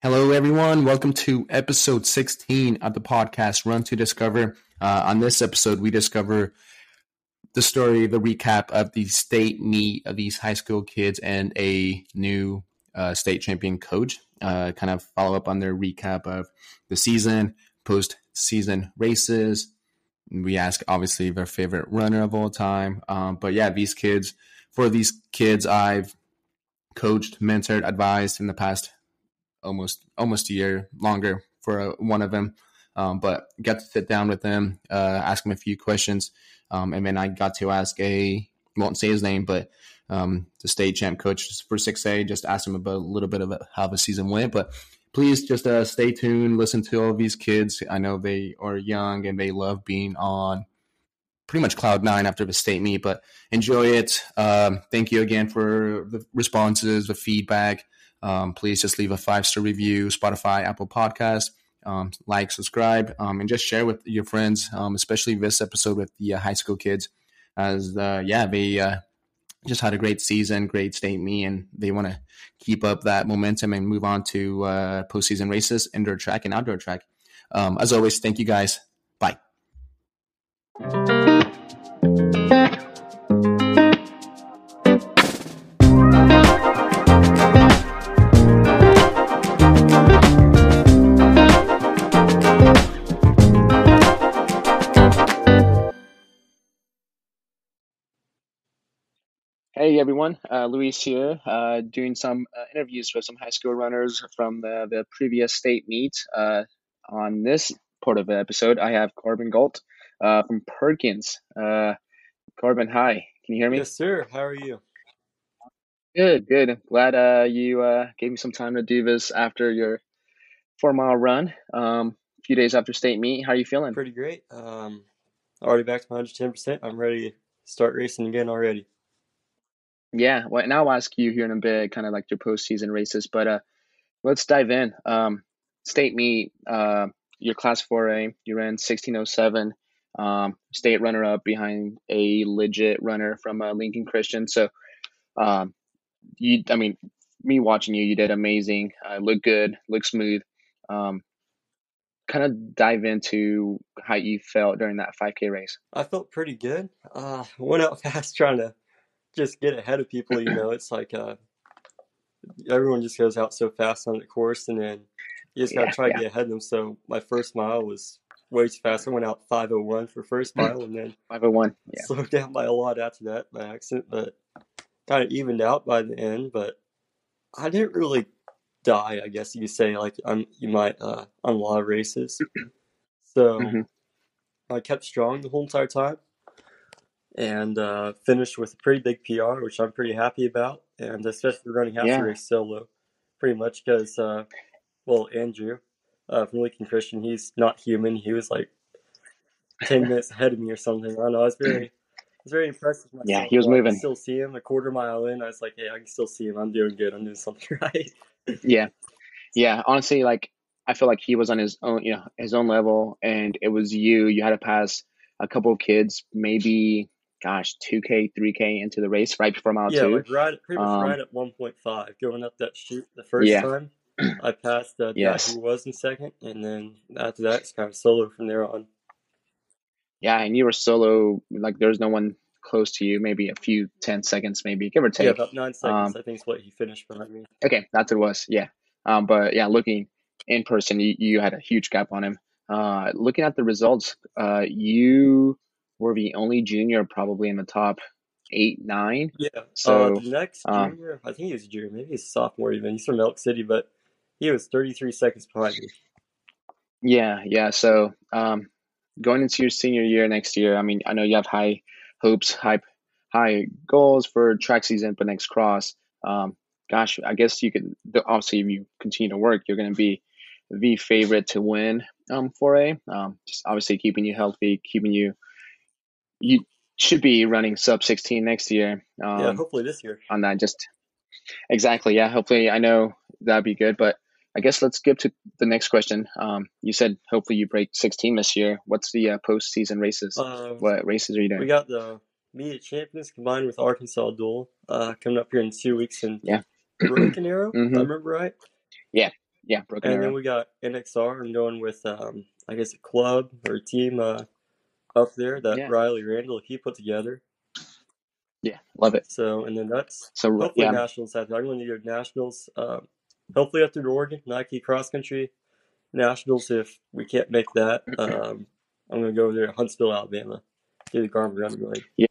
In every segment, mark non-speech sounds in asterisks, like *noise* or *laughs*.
Hello, everyone. Welcome to episode 16 of the podcast Run to Discover. Uh, on this episode, we discover the story, the recap of the state meet of these high school kids and a new uh, state champion coach. Uh, kind of follow up on their recap of the season, post season races. We ask, obviously, their favorite runner of all time. Um, but yeah, these kids, for these kids, I've coached, mentored, advised in the past almost almost a year longer for uh, one of them. Um, but got to sit down with them, uh, ask him a few questions, um, and then I got to ask a won't say his name, but um, the state champ coach for 6A. Just asked him about a little bit of how the season went. But please just uh, stay tuned, listen to all these kids. I know they are young and they love being on pretty much cloud nine after the state meet, but enjoy it. Um, thank you again for the responses, the feedback. Um, please just leave a five star review, Spotify, Apple Podcast. Um, like, subscribe, um, and just share with your friends, um, especially this episode with the uh, high school kids. As uh, yeah, they uh, just had a great season, great state meet, and they want to keep up that momentum and move on to uh, postseason races, indoor track and outdoor track. Um, as always, thank you guys. Bye. Hey everyone, uh, Luis here, uh, doing some uh, interviews with some high school runners from the, the previous state meet. Uh, on this part of the episode, I have Corbin Galt uh, from Perkins. Uh, Corbin, hi, can you hear me? Yes, sir. How are you? Good, good. Glad you gave me some time to do this after your four mile run. Um, a few days after state meet, how are you feeling? Pretty great. Um, already back to 110%. I'm ready to start racing again already. Yeah, well, and I'll ask you here in a bit, kind of like your postseason races, but uh, let's dive in. Um, state meet, uh, your class 4A, you ran 1607, um, state runner up behind a legit runner from uh, Lincoln Christian. So, um, you, I mean, me watching you, you did amazing. Uh, look good, look smooth. Um, kind of dive into how you felt during that 5K race. I felt pretty good. Uh, *laughs* went out *laughs* fast trying to just get ahead of people. You know, it's like uh, everyone just goes out so fast on the course, and then you just gotta yeah, try yeah. to get ahead of them. So my first mile was way too fast. I went out 501 for first mile, and then 501. Yeah. Slowed *laughs* down by a lot after that by accident, but kind of evened out by the end. But I didn't really die, I guess you could say, like I'm, you might uh, on a lot of races. *clears throat* So mm-hmm. I kept strong the whole entire time and uh, finished with a pretty big PR, which I'm pretty happy about, and especially running half yeah. the race solo, pretty much because, uh, well, Andrew uh, from Lincoln Christian, he's not human. He was like ten *laughs* minutes ahead of me or something. I don't know. I was very, I was very impressed with myself. Yeah, he was moving. still see him a quarter mile in. I was like, hey, I can still see him. I'm doing good. I'm doing something *laughs* right. yeah, yeah. Honestly, like I feel like he was on his own, you know, his own level, and it was you. You had to pass a couple of kids, maybe gosh, 2K, 3K into the race right before mile yeah, two. Yeah, right, pretty much um, right at 1.5. Going up that chute the first yeah. time, *clears throat* I passed uh, yes. who was in second, and then after that, it's kind of solo from there on. Yeah, and you were solo, like there's no one close to you, maybe a few 10 seconds, maybe, give or take. Yeah, about nine seconds, um, I think is what he finished behind me. Okay, that's what it was, yeah. Um, but yeah, looking in person, you, you had a huge gap on him. Uh, looking at the results, uh, you were the only junior probably in the top eight, nine. Yeah. So uh, the next um, junior, I think he was a junior, maybe he's a sophomore even. He's from Elk City, but he was 33 seconds behind me. Yeah, yeah. So um, going into your senior year next year, I mean, I know you have high hopes, high high goals for track season, but next cross. Um, gosh, I guess you could obviously if you continue to work, you're going to be the favorite to win um, 4A. Um, just obviously keeping you healthy, keeping you you should be running sub 16 next year. Um, yeah, hopefully this year. On that, just exactly. Yeah, hopefully. I know that'd be good, but I guess let's get to the next question. Um, you said hopefully you break 16 this year. What's the uh, postseason races? Uh, what races are you doing? We got the media champions combined with Arkansas Dual uh, coming up here in two weeks in yeah. *clears throat* Broken Arrow. mm-hmm. I remember right. Yeah, yeah, Broken And Arrow. then we got NXR. I'm going with, um, I guess, a club or a team uh, up there that Yeah. Riley Randall he put together. yeah, love it. So, and then that's So hopefully yeah, nationals happen. I'm going to do nationals. Uh, hopefully through Oregon, Nike cross country nationals. If we can't make that, *clears throat* um, I'm going to go over there to Huntsville, Alabama, do the Garmin running lane.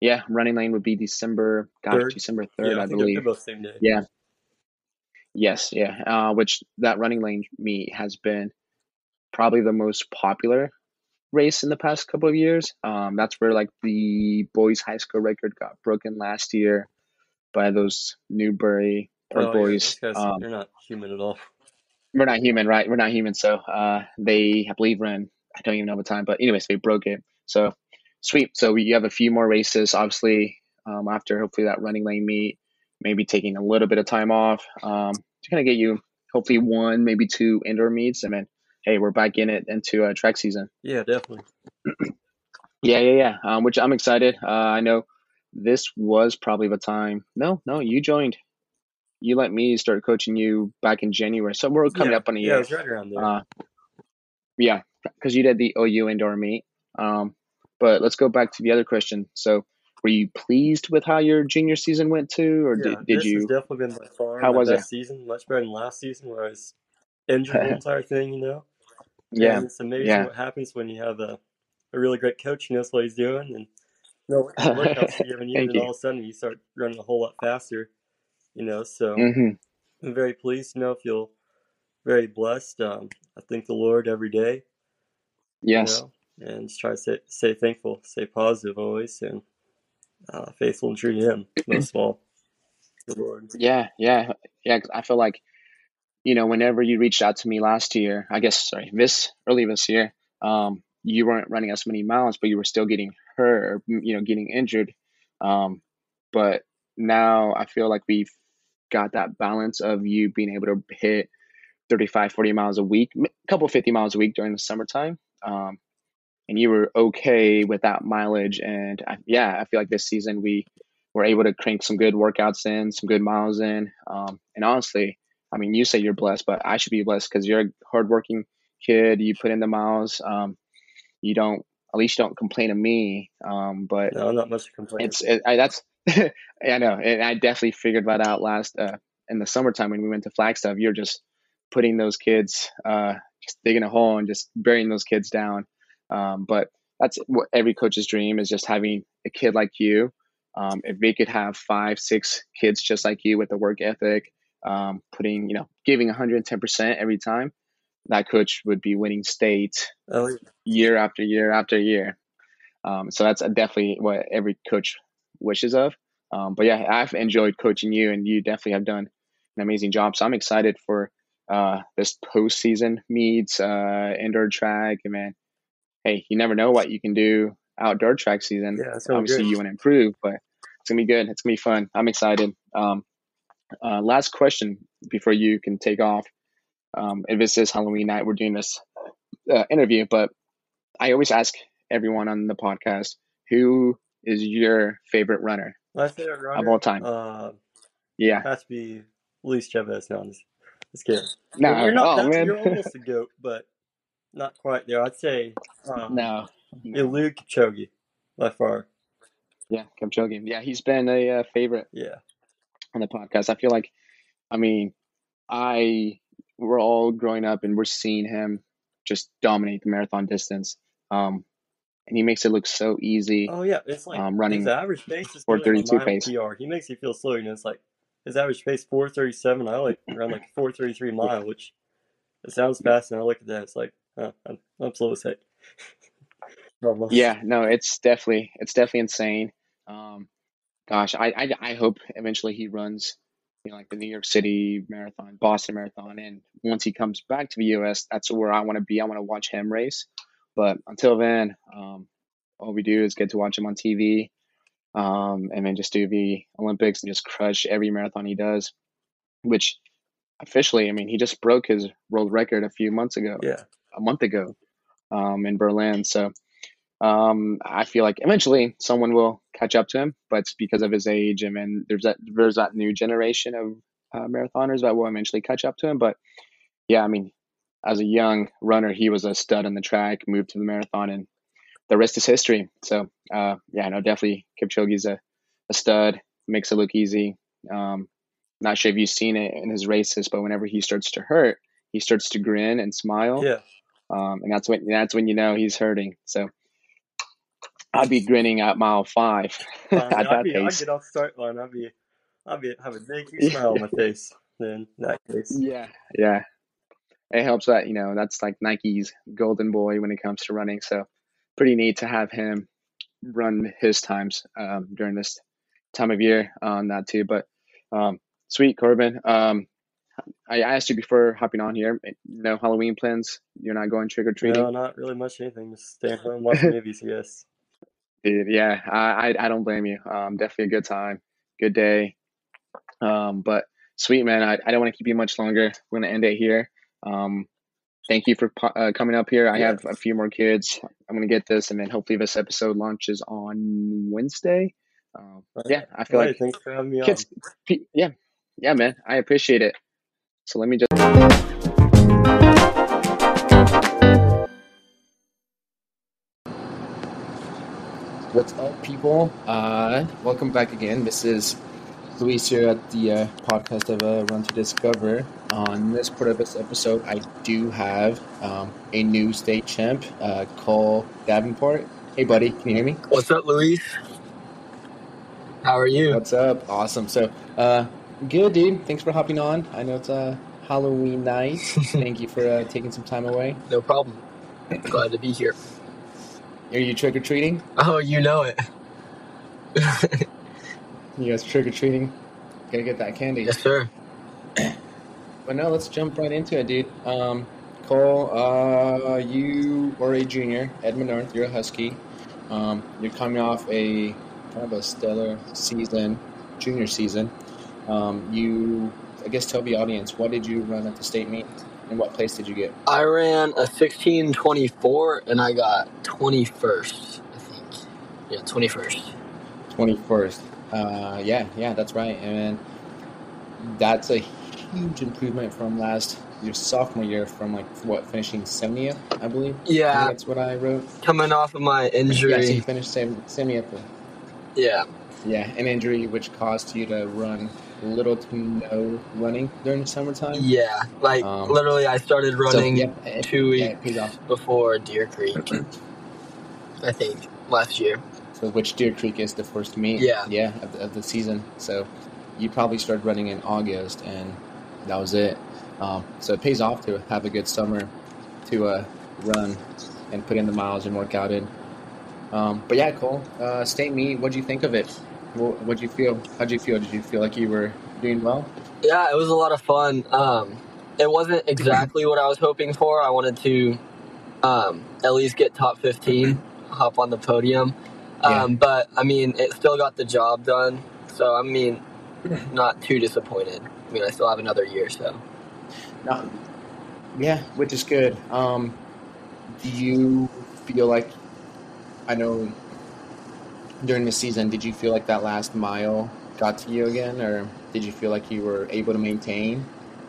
yeah, running lane would be December. Gosh, Third. December third, yeah, I think believe. both same day. Yeah. Yes, yeah. Uh, which that running lane meet has been probably the most popular race in the past couple of years. Um, that's where like the boys high school record got broken last year by those Newbury Park Oh, boys. guys, um, they're not human at all. we're not human, right? We're not human. So uh, they, I believe, ran. I don't even know the time, but anyways, they broke it. So sweet. So you have a few more races, obviously. Um, after hopefully that running lane meet, maybe taking a little bit of time off um, to kind of get you hopefully one, maybe two indoor meets, and then hey, we're back in it into uh, track season. Yeah, definitely. *clears throat* Yeah, yeah, yeah. Um, which I'm excited. Uh, I know this was probably the time. No, no, you joined. You let me start coaching you back in January, so we're coming yeah, up on a yeah, year. it was right around there. Uh, yeah, because you did the OU indoor meet. Um, but let's go back to the other question. So, were you pleased with how your junior season went too, or yeah, did, did this has you? definitely been by far How was it? season. Much better than last season where I was injured the *laughs* entire thing, you know? Yeah, And it's amazing yeah. what happens when you have a, a really great coach who knows what he's doing and you know *laughs* what kind of workouts giving you, and you. all of a sudden you start running a whole lot faster, you know? So hmm I'm very pleased, you know, feel very blessed. Um, I thank the Lord every day, Yes. you know, and just try to stay, stay thankful, stay positive always, and uh, faithful and true to Him, most of all. The Lord. Yeah, yeah, yeah. 'cause I feel like, you know, whenever you reached out to me last year, I guess, sorry, this early this year, um, you weren't running as many miles, but you were still getting hurt or, you know, getting injured. Um, but now I feel like we've got that balance of you being able to hit 35, 40 miles a week, a couple 50 miles a week during the summertime. Um, and you were okay with that mileage. And I, yeah, I feel like this season we were able to crank some good workouts in, some good miles in. Um, and honestly, I mean, you say you're blessed, but I should be blessed because you're a hardworking kid. You put in the miles. Um, you don't, at least you don't complain to me. Um, but No, not much to complain. it's it, I, that's *laughs* I know, and I definitely figured that out last uh, in the summertime when we went to Flagstaff. You're just putting those kids, uh, just digging a hole and just burying those kids down. Um, but that's what every coach's dream is just having a kid like you. Um, if they could have five, six kids just like you with the work ethic, um, putting, you know, giving 110% every time, that coach would be winning state Oh, yeah. year after year after year. Um, so that's definitely what every coach wishes of. Um, but yeah, I've enjoyed coaching you, and you definitely have done an amazing job. So I'm excited for uh, this postseason meets, uh, indoor track, and man, hey, you never know what you can do outdoor track season. Yeah, it's gonna be Obviously, great. you want to improve, but it's gonna be good. It's gonna be fun. I'm excited. Um, uh, last question before you can take off. Um, if this is Halloween night, we're doing this uh, interview, but I always ask everyone on the podcast who is your favorite runner My favorite runner of all time. Uh, Yeah. has to be Luis Chavez. No, I'm just, just kidding. No. you're not. oh man. You're almost a goat, but not quite there. I'd say um, no. Eliud Kipchoge by far. Yeah, Kipchoge. Yeah, he's been a uh, favorite Yeah, on the podcast. I feel like, I mean, I we're all growing up and we're seeing him just dominate the marathon distance. Um, and he makes it look so easy. Oh yeah, it's like Um, running his average pace is 432 like a mile pace. PR. He makes you feel slow. You know, it's like his average pace four thirty seven. I like run like *laughs* four thirty three mile, which it sounds fast. And I look at that, it's like, huh, I'm, I'm slow as heck. *laughs* Yeah, no, it's definitely it's definitely insane. Um, gosh, I, I I hope eventually he runs, you know, like the New York City Marathon, Boston Marathon, and once he comes back to the U.S., that's where I want to be. I want to watch him race. But until then, um, all we do is get to watch him on TV, um, and then just do the Olympics and just crush every marathon he does. Which officially, I mean, he just broke his world record a few months ago Yeah. a month ago um, in Berlin. So um, I feel like eventually someone will catch up to him, but it's because of his age. And then there's that there's that new generation of uh, marathoners that will eventually catch up to him. But yeah, I mean, as a young runner, he was a stud on the track, moved to the marathon, and the rest is history. So uh, yeah, no, definitely Kipchoge's a, a stud, makes it look easy. Um, not sure if you've seen it in his races, but whenever he starts to hurt, he starts to grin and smile. Yeah. Um, and that's when that's when you know he's hurting. So I'd be grinning at mile five *laughs* at I'd, that be, I'd pace. get off the start line. I'd be, I'd be have a big *laughs* smile on my face. Then that case, Yeah, yeah. It helps that you know that's like Nike's golden boy when it comes to running. So pretty neat to have him run his times um, during this time of year on that too. But um, sweet Corbin. Um, I asked you before hopping on here. No Halloween plans. You're not going trick or treating. no, not really much anything. Just stay home watching movies. Yes. Dude, yeah, I, I I don't blame you. Um, definitely a good time, good day. Um, but sweet man, I, I don't want to keep you much longer. We're gonna end it here. Um, thank you for uh, coming up here. I Yeah. have a few more kids. I'm gonna get this, and then hopefully this episode launches on Wednesday. Um, yeah, I feel right, like thanks for having me kids. pe- Yeah, yeah, man, I appreciate it. So let me just. People? Uh, welcome back again. This is Luis here at the uh, podcast of uh, Run to Discover. On this part of this episode, I do have um, a new state champ, uh, Cole Davenport. Hey, buddy, can you hear me? What's up, Luis? How are you? What's up? Awesome. So, uh, good, dude. Thanks for hopping on. I know it's a Halloween night. *laughs* Thank you for uh, taking some time away. No problem. Glad to be here. Are you trick or treating? Oh, you know it. You guys trick or treating? Gotta get that candy. yes, sir. But no, let's jump right into it, dude. Um, Cole, uh, you are a junior, Edmond North. You're a Husky. Um, you're coming off a kind of a stellar season, junior season. Um, you, I guess, tell the audience what did you run at the state meet, and what place did you get? I ran a 1624 and I got 21st, I think. Yeah, 21st. Twenty first. Uh, yeah, yeah, that's right, and that's a huge improvement from last your sophomore year, from like what finishing seventieth, I believe. I Yeah, that's what I wrote. coming off of my injury, Yeah, so you finished seventieth. Yeah. Yeah, an injury which caused you to run little to no running during the summertime. Yeah. Like, Um, literally, I started running so, yeah, it, two yeah, weeks it pays off. before Deer Creek, I think, last year. So, which Deer Creek is the first meet? Yeah. yeah, of the, of the season. So, you probably started running in August, and that was it. Um, so it pays off to have a good summer to uh, run and put in the miles and work out in. Um, but yeah, Cole, uh, state meet. What do you think of it? What would you feel? How'd you feel? Did you feel like you were doing well? Yeah, it was a lot of fun. Um, it wasn't exactly what I was hoping for. I wanted to um, at least get top 15, hop on the podium. Yeah. Um, but, I mean, it still got the job done. So, I mean, *clears throat* not too disappointed. I mean, I still have another year, so. No. Yeah, which is good. Um, do you feel like I know during the season? Did you feel like that last mile got to you again, or did you feel like you were able to maintain?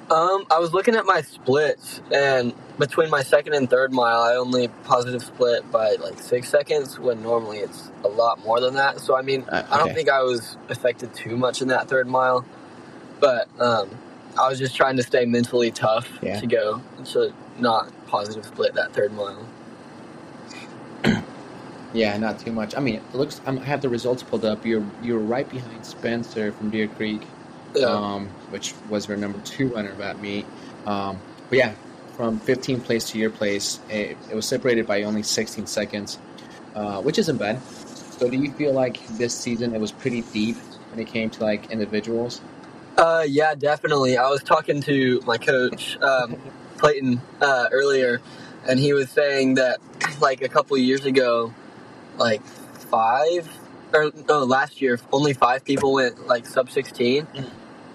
Um, I was looking at my splits, and between my second and third mile, I only positive split by like six seconds, when normally it's a lot more than that. So, I mean, Uh, I don't think I was affected too much in that third mile, but um, I was just trying to stay mentally tough Yeah. to go to not positive split that third mile. Yeah, not too much. I mean, it looks. I'm- I have the results pulled up. You're you're right behind Spencer from Deer Creek. Yeah. um, which was your number two runner that meet. Um, but yeah, from 15th place to your place, it, it was separated by only 16 seconds, uh, which isn't bad. So do you feel like this season it was pretty deep when it came to like individuals? Uh, yeah, definitely. I was talking to my coach, um, *laughs* Clayton, uh, earlier, and he was saying that like a couple years ago, like five or no, last year only five people went like sub sixteen,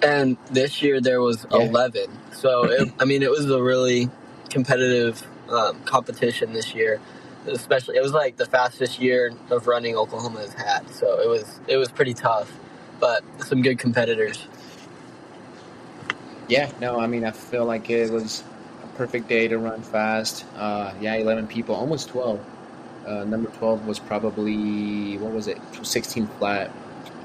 and this year there was Yeah. eleven. So it, I mean, it was a really competitive um, competition this year. Especially, it was like the fastest year of running Oklahoma has had. So it was it was pretty tough, but some good competitors. Yeah, no, I mean, I feel like it was a perfect day to run fast. Uh, yeah, 11 people, almost 12. Uh, number 12 was probably, what was it, 16 flat.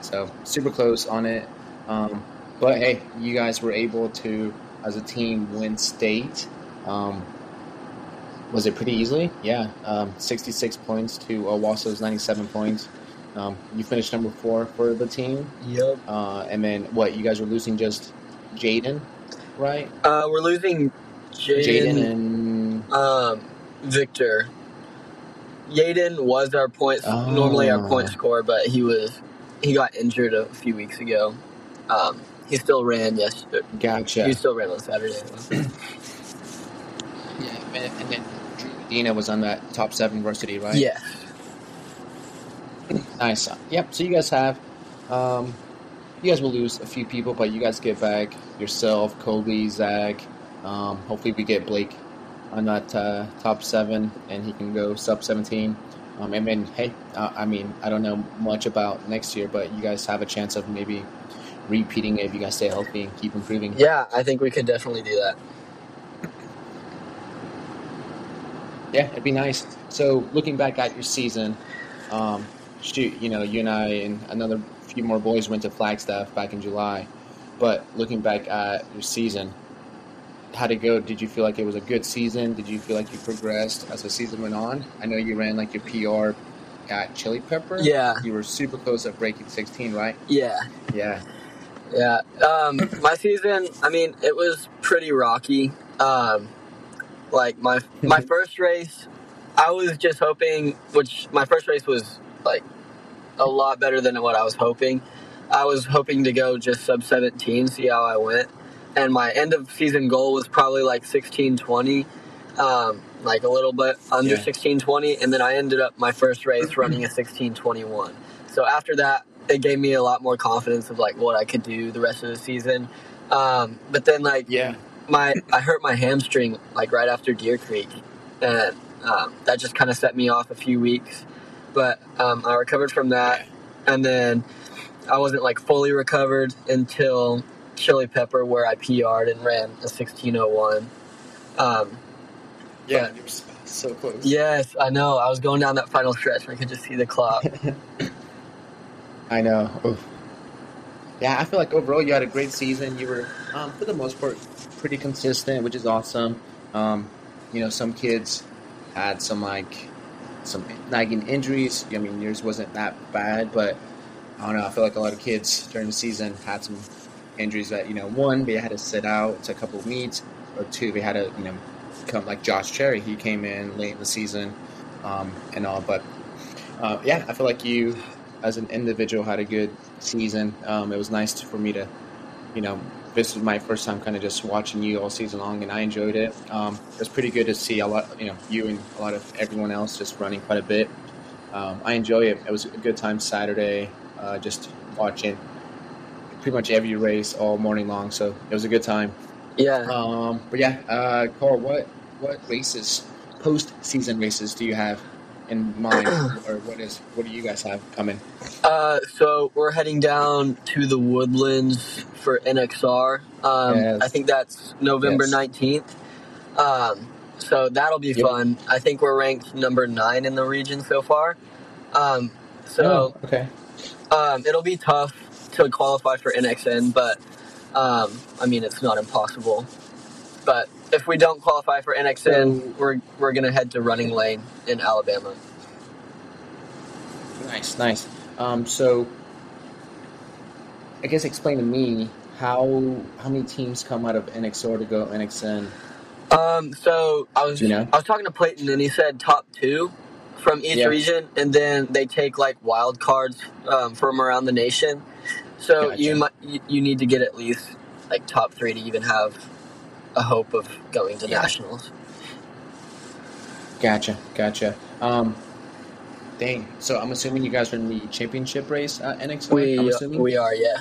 So super close on it. Um, but hey, you guys were able to, as a team, win state. Um, was it pretty easily? Yeah, um, 66 points to Owasso's 97 points. Um, you finished number four for the team. Yep. Uh, and then what? You guys were losing just Jaden, right? Uh, we're losing Jaden Jaden and um, Victor. Jaden was our point, normally our point Oh. scorer, but he was he got injured a few weeks ago. Um, he still ran yesterday. gotcha. He still ran on Saturday. Yeah, and, and then Drew Medina was on that top seven varsity, right? Yeah. Nice. Yep. So you guys have, um, you guys will lose a few people, but you guys get back yourself, Kobe, Zach. Um, hopefully we get Blake on that uh, top seven, and he can go sub seventeen. Um, and then, hey, uh, I mean, I don't know much about next year, but you guys have a chance of maybe repeating it if you guys stay healthy and keep improving. Yeah, I think we could definitely do that. Yeah, it'd be nice. So, looking back at your season, um, shoot, you know, you and I and another few more boys went to Flagstaff back in July. But looking back at your season, how'd it go? Did you feel like it was a good season? Did you feel like you progressed as the season went on? I know you ran like your PR at Chili Pepper. Yeah, You were super close at breaking 16, right? yeah, Yeah. yeah. Um, my season, I mean, it was pretty rocky. Um, like my my *laughs* first race, I was just hoping, which my first race was like a lot better than what I was hoping. I was hoping to go just sub 17, see how I went. And my end of season goal was probably like 1620, um, like a little bit under Yeah. 1620. And then I ended up my first race running a 1621. So after that, it gave me a lot more confidence of like what I could do the rest of the season. Um, but then like Yeah. my I hurt my hamstring like right after Deer Creek, and um, that just kind of set me off a few weeks. But um, I recovered from that, and then I wasn't like fully recovered until Chili Pepper, where I PR'd and ran a 1601. Um, Yeah. But- You were so close. yes, I know. I was going down that final stretch, and I could just see the clock. *laughs* I know. Oof. Yeah, I feel like overall you had a great season. You were, um, for the most part, pretty consistent, which is awesome. Um, you know, some kids had some like some nagging injuries. I mean, yours wasn't that bad, but I don't know. I feel like a lot of kids during the season had some injuries that you know, one they had to sit out a couple of meets, or two they had to you know come like Josh Cherry. He came in late in the season, um, and all, but uh, yeah, I feel like you as an individual had a good season. Um, it was nice for me to, you know, this was my first time kind of just watching you all season long, and I enjoyed it. Um, it was pretty good to see a lot, you know, you and a lot of everyone else just running quite a bit. Um, I enjoy it. It was a good time Saturday, uh, just watching pretty much every race all morning long. So it was a good time. Yeah. Um, but yeah, uh, Cole, what what races, post season races, do you have in mind, *clears throat* or what is what do you guys have coming? Uh, so we're heading down to the Woodlands for NXR. Um, Yes. I think that's November Yes. nineteenth. Um, so that'll be Yep. fun. I think we're ranked number nine in the region so far. Um, so Oh, okay, um, it'll be tough to qualify for NXN, but um, I mean it's not impossible. But if we don't qualify for NXN, we're we're gonna head to Running Lane in Alabama. nice, nice. Um, so I guess explain to me how how many teams come out of NXR to go NXN. Um, so I was You know? I was talking to Clayton and he said top two from each Yeah. region, and then they take like wild cards um, from around the nation. So Gotcha. you might you, you need to get at least like top three to even have a hope of going to Yeah. nationals. Gotcha, gotcha. Um, dang. So I'm assuming you guys are in the championship race at NXR. I'm We assuming. we are yeah.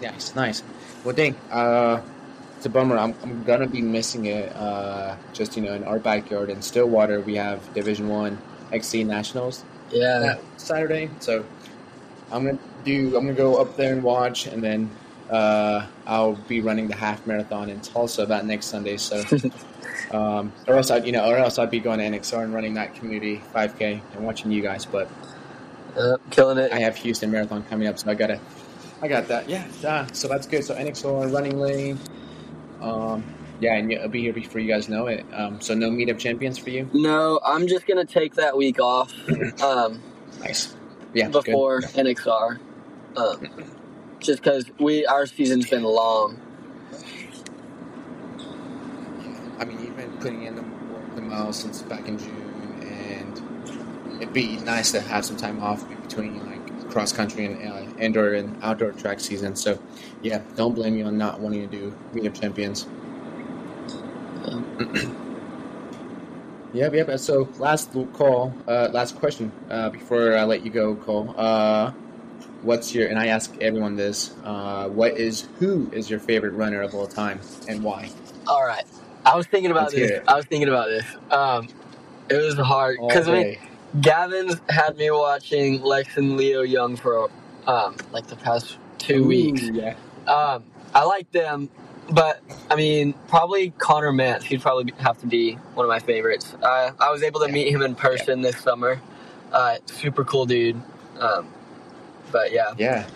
Nice, nice. Well, dang. Uh, it's a bummer. I'm, I'm gonna be missing it. Uh, just you know, in our backyard in Stillwater, we have Division One XC Nationals Yeah. that Saturday. So I'm gonna do. I'm gonna go up there and watch, and then uh, I'll be running the half marathon in Tulsa that next Sunday. So, *laughs* um, or else I'd you know, or else I'd be going to NXR and running that community 5K and watching you guys. But Uh, killing it. I have Houston Marathon coming up, so I gotta, I got that. Yeah, uh, so that's good. So NXR running lane. Um, yeah, and I'll be here before you guys know it. Um, so no meetup champions for you. No, I'm just gonna take that week off *laughs* um, Nice. Yeah, good. before NXR, um, just because we our season's been long. I mean, you've been putting in the, the miles since back in June, and it'd be nice to have some time off between like cross country and uh, indoor and outdoor track season. So, yeah, don't blame me on not wanting to do meet meetup champions. Yep, yep. So, last call, uh, last question uh, before I let you go, Cole. What's your? And I ask everyone this: uh, What is who is your favorite runner of all time, and why? all right, I was thinking about Let's this. I was thinking about this. Um, it was hard because I mean. Gavin's had me watching Lex and Leo Young for um, like the past two Ooh, weeks. Yeah. Um, I like them, but I mean, probably Connor Mantz. He'd probably have to be one of my favorites. Uh, I was able to Yeah. meet him in person this summer. Uh, super cool dude. Um, but yeah, Yeah.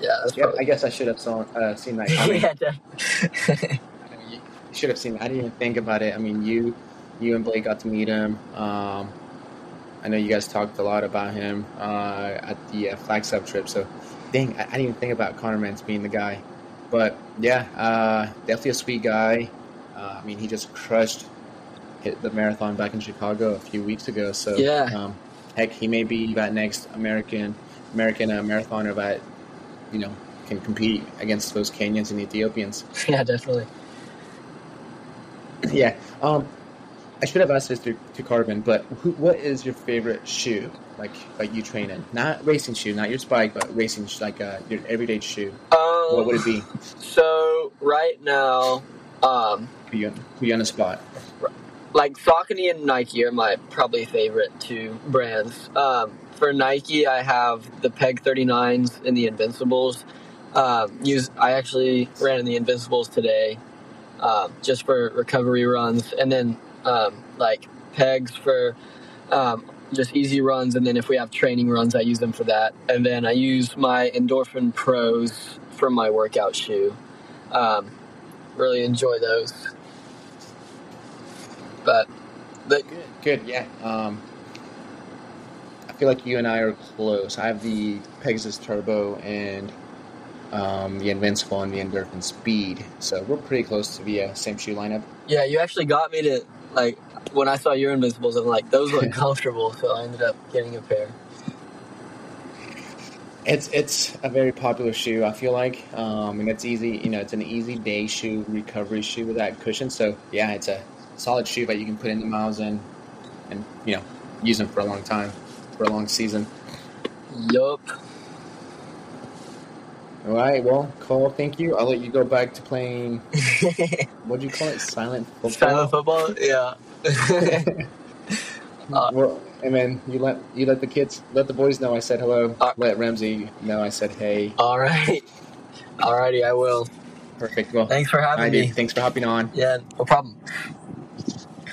yeah, Yeah. I guess I should have saw, uh, seen that *laughs* yeah, def- I mean, you should have seen. I didn't even think about it. I mean, you, you and Blake got to meet him. Um, I know you guys talked a lot about him uh, at the uh, Flagstaff trip. So, dang, I, I didn't even think about Connor Mantz being the guy. But yeah, uh, definitely a sweet guy. Uh, I mean, he just crushed hit the marathon back in Chicago a few weeks ago. So Yeah. um, heck, he may be that next American American uh, marathoner that you know can compete against those Kenyans and Ethiopians. *laughs* yeah, definitely. *clears throat* Yeah. Um, I should have asked this to, to Corbin, but who, what is your favorite shoe? Like, like you train in, not racing shoe, not your spike, but racing, sh- like uh, your everyday shoe. Um, What would it be? *laughs* So right now, um, Put you, on- put you on the spot. Like Saucony and Nike are my probably favorite two brands. Um, for Nike, I have the Peg 39s and the Invincibles. Um, use I actually ran in the Invincibles today, um, just for recovery runs, and then um, like pegs for um, just easy runs, and then if we have training runs, I use them for that. And then I use my Endorphin Pros for my workout shoe. Really enjoy those. But the, Good, good, yeah. Um, I feel like you and I are close. I have the Pegasus Turbo and um, the Invincible and the Endorphin Speed, so we're pretty close to the uh, same shoe lineup. Yeah, you actually got me to like when I saw your Invincibles. I'm like, those look *laughs* comfortable, so I ended up getting a pair. It's it's a very popular shoe. I feel like, um, and it's easy. You know, it's an easy day shoe, recovery shoe with that cushion. So yeah, it's a solid shoe that you can put in the miles in, and you know, use them for a long time, for a long season. Yup. All right. Well, Cole, thank you. I'll let you go back to playing. *laughs* What do you call it? Silent football. Silent football. Yeah. *laughs* Uh, well, and then you let you let the kids, let the boys know I said hello. Uh, let Ramsey know I said hey. All right. Alrighty, I will. Perfect. Well, Thanks for having I me. did. Thanks for hopping on. Yeah, no problem.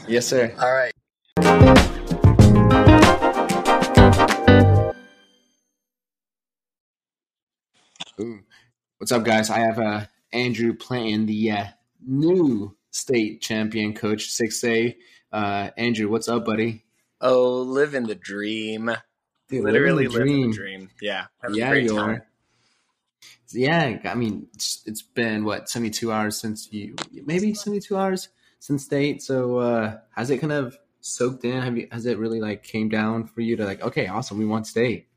Yes, sir. All right. Ooh. What's up, guys? I have uh, Andrew Pletan, the uh, new state champion coach, 6A. Uh, Andrew, what's up, buddy? Oh, living the dream. Dude, Literally living the living the dream. Yeah. Yeah, you time. are. Yeah, I mean, it's, it's been what 72 hours since you, maybe 72 hours since state. So, uh, has it kind of soaked in? Have you, has it really like came down for you to like, okay, awesome, we want state?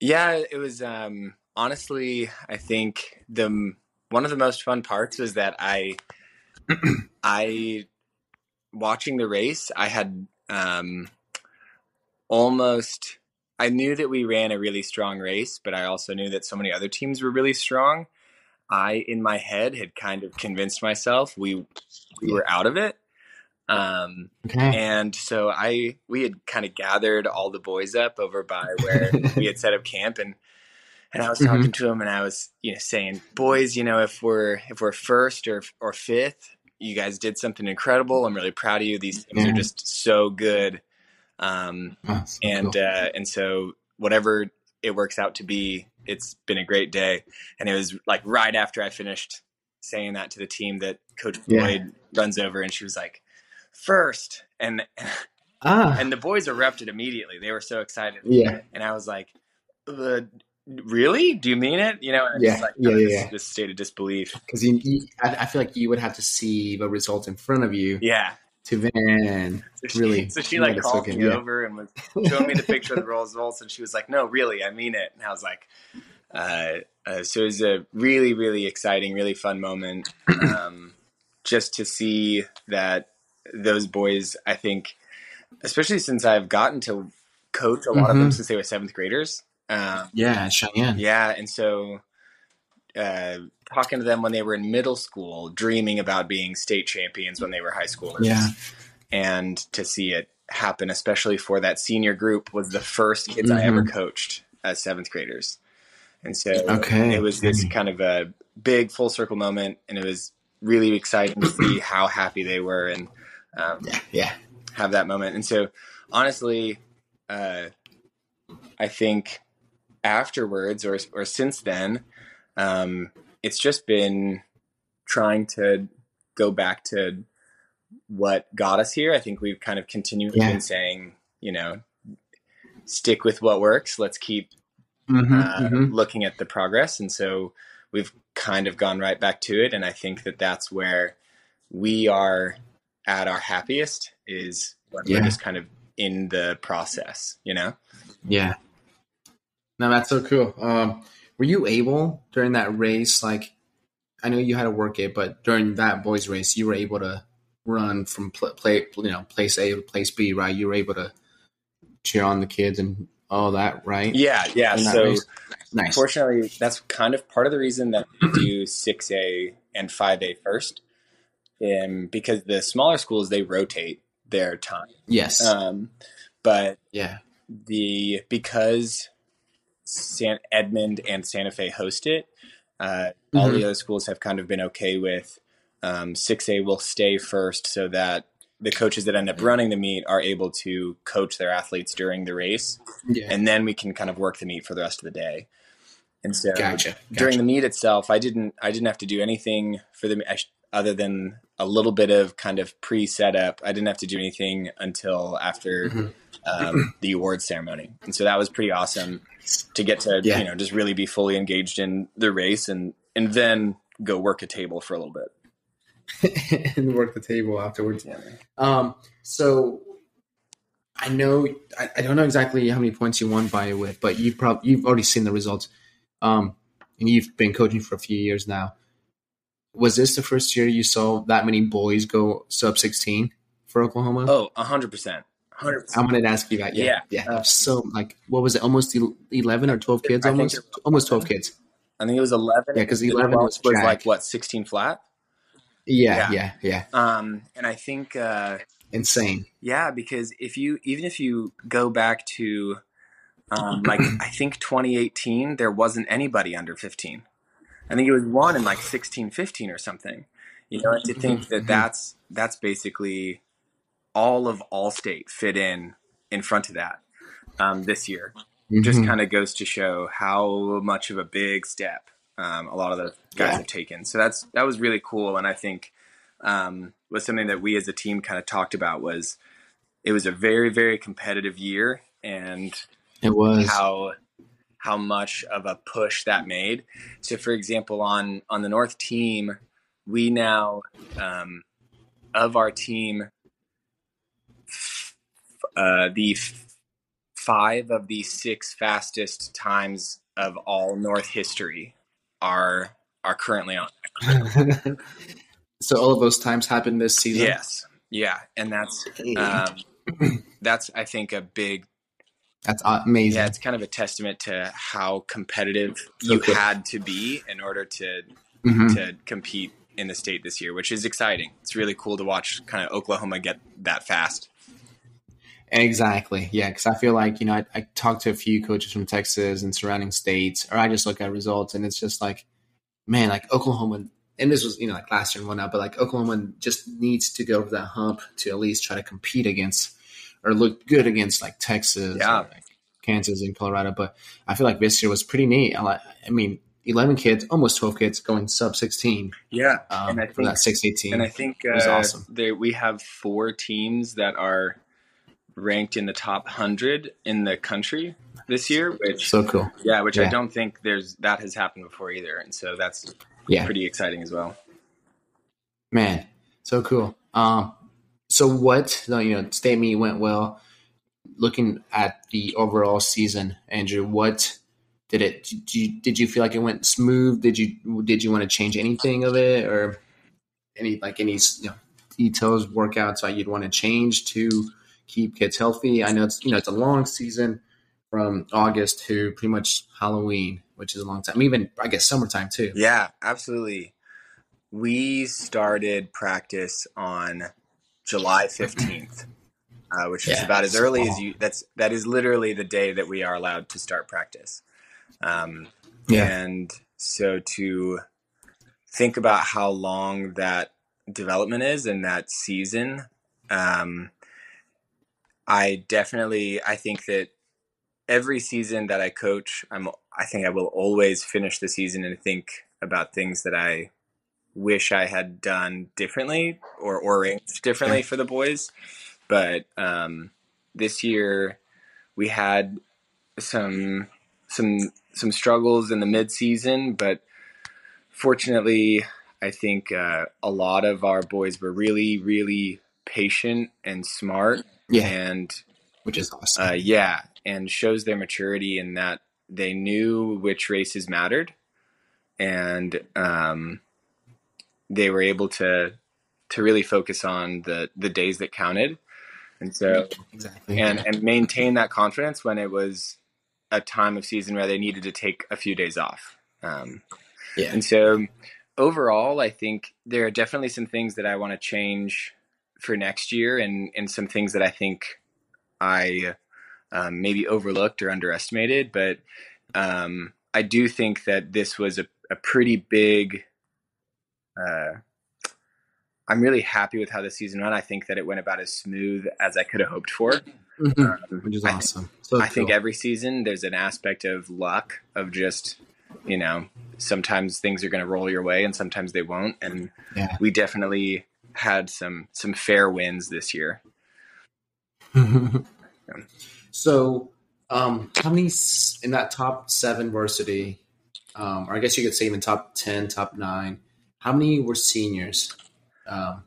Yeah, it was um honestly, I think the one of the most fun parts was that I *clears throat* I watching the race, I had um almost I knew that we ran a really strong race, but I also knew that so many other teams were really strong. I in my head had kind of convinced myself we we were out of it. Um Okay. And so I we had kind of gathered all the boys up over by where we had set up *laughs* camp and and I was Mhm. talking to him, and I was, you know, saying, "Boys, you know, if we're if we're first or or fifth, you guys did something incredible. I'm really proud of you. These things Yeah. are just so good." Um, Oh, so and cool. uh, and so whatever it works out to be, it's been a great day. And it was like right after I finished saying that to the team that Coach Yeah. Floyd runs over, and she was like, first," and *laughs* ah, and the boys erupted immediately. They were so excited, yeah, and I was like, uh, "Really? Do you mean it?" You know, and Yeah, like yeah, yeah, this, yeah. this state of disbelief. because I, I feel like you would have to see the results in front of you Yeah, to Van. so she, really. So she like called me yeah. over and was *laughs* showing me the picture of the Rolls Royce, and she was like, "No, really, I mean it." And I was like, uh, uh, "So it was a really, really exciting, really fun moment, um, just to see that those boys. I think, especially since I've gotten to coach a lot of them Mhm. since they were seventh graders. Um, Yeah, Cheyenne. yeah, and so uh, talking to them when they were in middle school, dreaming about being state champions when they were high schoolers, Yeah. and to see it happen, especially for that senior group, was the first kids I ever Mhm. coached as seventh graders, and so Okay. it was this kind of a big full circle moment, and it was really exciting to see *coughs* how happy they were and um, Yeah, yeah, have that moment. And so, honestly, uh, I think afterwards or or since then, um, it's just been trying to go back to what got us here. I think we've kind of continually Yeah. been saying, you know, stick with what works. Let's keep Mhm, uh, mhm. looking at the progress. And so we've kind of gone right back to it. And I think that that's where we are at our happiest is when Yeah. we're just kind of in the process, you know? yeah. No, that's so cool. Um, were you able during that race? Like, I know you had to work it, but during that boys' race, you were able to run from pl- play, you know, place A to place B, right? You were able to cheer on the kids and all that, right? Yeah. Yeah. So race? Nice. fortunately, that's kind of part of the reason that we do 6A and 5A first. Um, because the smaller schools, they rotate their time. Yes. Um, but yeah. the because San Edmond and Santa Fe host it, uh, all Mhm. the other schools have kind of been okay with um, 6A will stay first so that the coaches that end up running the meet are able to coach their athletes during the race, Yeah. and then we can kind of work the meet for the rest of the day. And so Gotcha. during gotcha. the meet itself, I didn't I didn't have to do anything for the other than a little bit of kind of pre setup. I didn't have to do anything until after Mhm. Um, *clears throat* the awards ceremony, and so that was pretty awesome to get to Yeah. you know just really be fully engaged in the race and and then go work a table for a little bit. *laughs* and work the table afterwards. Yeah. Um, so I know I, I don't know exactly how many points you won by it with, but you probably you've already seen the results. Um, and you've been coaching for a few years now. Was this the first year you saw that many boys go sub sixteen for Oklahoma? Oh, hundred percent, hundred I percent. wanted to ask you that. Yeah, Yeah. yeah. so like, what was it? Almost eleven or twelve kids? Almost, was almost twelve kids. I think it was eleven. Yeah, because 11 was was like what sixteen flat. Yeah, Yeah. yeah, yeah. Um, and I think. Uh, Insane. Yeah, because if you even if you go back to um, like *clears throat* I think 2018, there wasn't anybody under 15. I think it was one in like 16, 15 or something. You know, to think that Mhm. that's that's basically all of Allstate fit in in front of that um, this year. Just Mhm. kind of goes to show how much of a big step um, a lot of the guys Yeah. have taken. So that's that was really cool, and I think um, was something that we as a team kind of talked about was it was a very very competitive year and it was. how how much of a push that made. So, for example, on on the North team, we now um, of our team, uh, the f- five of the six fastest times of all North history are are currently on. *laughs* so all of those times happened this season. Yes, yeah, and that's um, that's I think a big That's amazing. Yeah, it's kind of a testament to how competitive you had to be in order to Mhm. to compete in the state this year, which is exciting. It's really cool to watch kind of Oklahoma get that fast. Exactly. Yeah, because I feel like you know I, I talked to a few coaches from Texas and surrounding states, or I just look at results and it's just like, man, like Oklahoma, and this was you know like last year and whatnot, but like Oklahoma just needs to go over that hump to at least try to compete against or look good against like Texas, Yeah. like Kansas, and Colorado. But I feel like this year was pretty neat. I, I mean, eleven kids, almost twelve kids going sub sixteen Yeah, um, And I for think- that six eighteen. and I think It was uh, awesome. they, we have four teams that are ranked in the top hundred in the country this year, which So cool. yeah, which I don't think there's that has happened before either, and so that's Yeah. pretty exciting as well. Man, so cool. Um, so what? You know, state meet went well. Looking at the overall season, Andrew, what did it? Did you, did you feel like it went smooth? Did you did you want to change anything of it, or any like any you know, details, workouts that you'd want to change to keep kids healthy? I know it's you know it's a long season from August to pretty much Halloween, which is a long time. Even I guess summertime too. Yeah, absolutely. We started practice on July *clears throat* fifteenth, uh, which is about as early as you. That's that is literally the day that we are allowed to start practice. Um, Yeah. And so to think about how long that development is and that season, um, I definitely I think that every season that I coach, I'm I think I will always finish the season and think about things that I wish I had done differently or or arranged differently for the boys. But um, this year we had some some some struggles in the mid season, but fortunately, I think uh, a lot of our boys were really really patient and smart Yeah, and which is awesome. uh, yeah, and shows their maturity in that they knew which races mattered, and um, they were able to to really focus on the the days that counted, and so exactly. and and maintain that confidence when it was a time of season where they needed to take a few days off. Um, Yeah. and so overall, I think there are definitely some things that I want to change for next year, and and some things that I think I um, maybe overlooked or underestimated. But um, I do think that this was a, a pretty big. Uh, I'm really happy with how the season went. I think that it went about as smooth as I could have hoped for. Mhm. Um, which is I awesome. So I think every season there's an aspect of luck of just, you know, sometimes things are going to roll your way and sometimes they won't. And Yeah. we definitely had some some fair wins this year. *laughs* so, um, how many in that top seven varsity, um, or I guess you could say even top ten, top nine? How many were seniors? Um,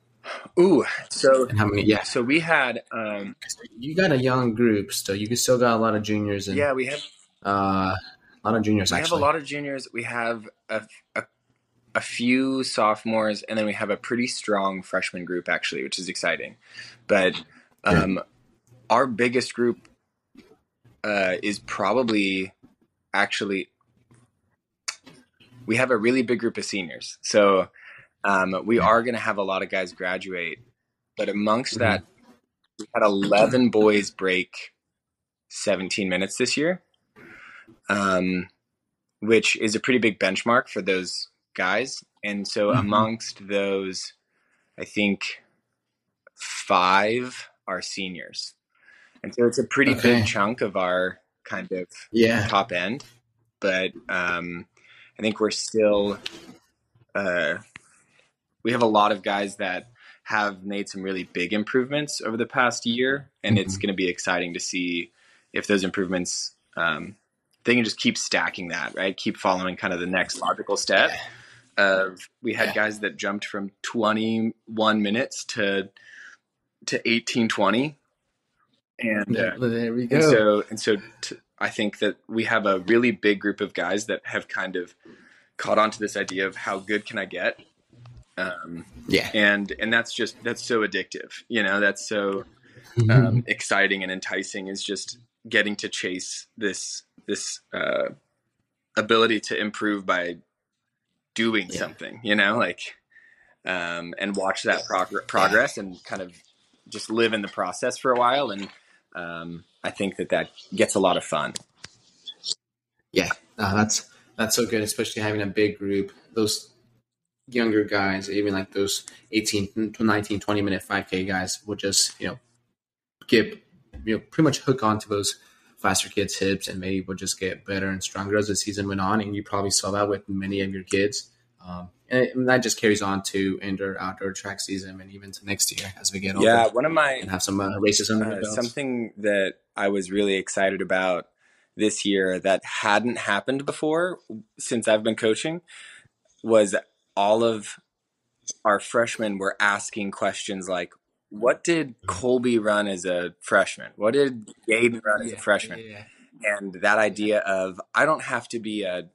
Ooh, so and how many? Yeah, so we had um you got a young group still. You still got a lot of juniors and yeah we have uh, a lot of juniors. we actually, have a lot of juniors. We have a, a a few sophomores, and then we have a pretty strong freshman group actually, which is exciting. But um, our biggest group uh, is probably actually we have a really big group of seniors. So um, we are going to have a lot of guys graduate, but amongst Mhm. that, we had eleven boys break seventeen minutes this year. Um, which is a pretty big benchmark for those guys. And so Mhm. amongst those, I think five are seniors. And so it's a pretty Okay. big chunk of our kind of Yeah, top end. But um, I think we're still, uh, we have a lot of guys that have made some really big improvements over the past year. And it's Mhm. going to be exciting to see if those improvements, um, they can just keep stacking that, right? Keep following kind of the next logical step. Of we had Yeah. guys that jumped from 21 minutes to to 18 20 and uh, there we and so and so t- I think that we have a really big group of guys that have kind of caught on to this idea of how good can I get um, yeah, and and that's just that's so addictive you know that's so Mm-hmm. um, exciting and enticing is just getting to chase this this uh, ability to improve by doing Yeah. something you know like um, and watch that prog- progress and kind of just live in the process for a while and um, I think that that gets a lot of fun. Yeah, no, that's that's so good, especially having a big group. Those younger guys, even like those 18, 19, 20 minute 5K guys, will just, you know, get, you know, pretty much hook onto those faster kids' hips and maybe we'll just get better and stronger as the season went on. And you probably saw that with many of your kids. Um, and, it, and, that just carries on to indoor, outdoor track season and even to next year as we get older. Yeah, one of my and have some uh, races under uh, Something that I was really excited about this year that hadn't happened before since I've been coaching was all of our freshmen were asking questions like, what did Colby run as a freshman? What did Jaden run as a freshman? Yeah, yeah. And that idea of I don't have to be a,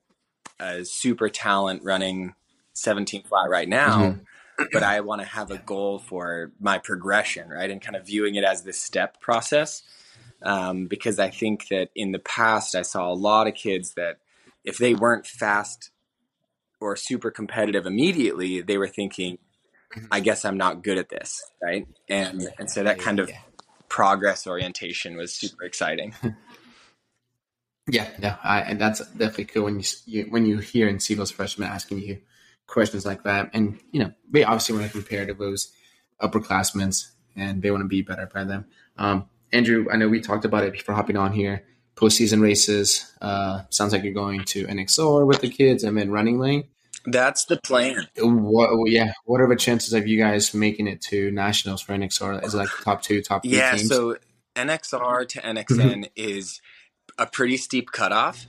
a super talent running 17 flat right now, mm-hmm. but I want to have a goal for my progression, right? And kind of viewing it as this step process. Um, because I think that in the past, I saw a lot of kids that if they weren't fast or super competitive immediately, they were thinking. I guess I'm not good at this, right? And and so that kind of progress orientation was super exciting. *laughs* Yeah, yeah, I, and that's definitely cool when you, you, when you hear and see those freshmen asking you questions like that, and you know they obviously want to compare to those upperclassmen, and they want to be better by them. Um, Andrew, I know we talked about it before hopping on here postseason races. Uh, sounds like you're going to NXR with the kids and then running lane. That's the plan. What? Yeah. What are the chances of you guys making it to nationals for NXR? Is it like top two, top three? Yeah. Teams? So NXR to NXN is a pretty steep cutoff.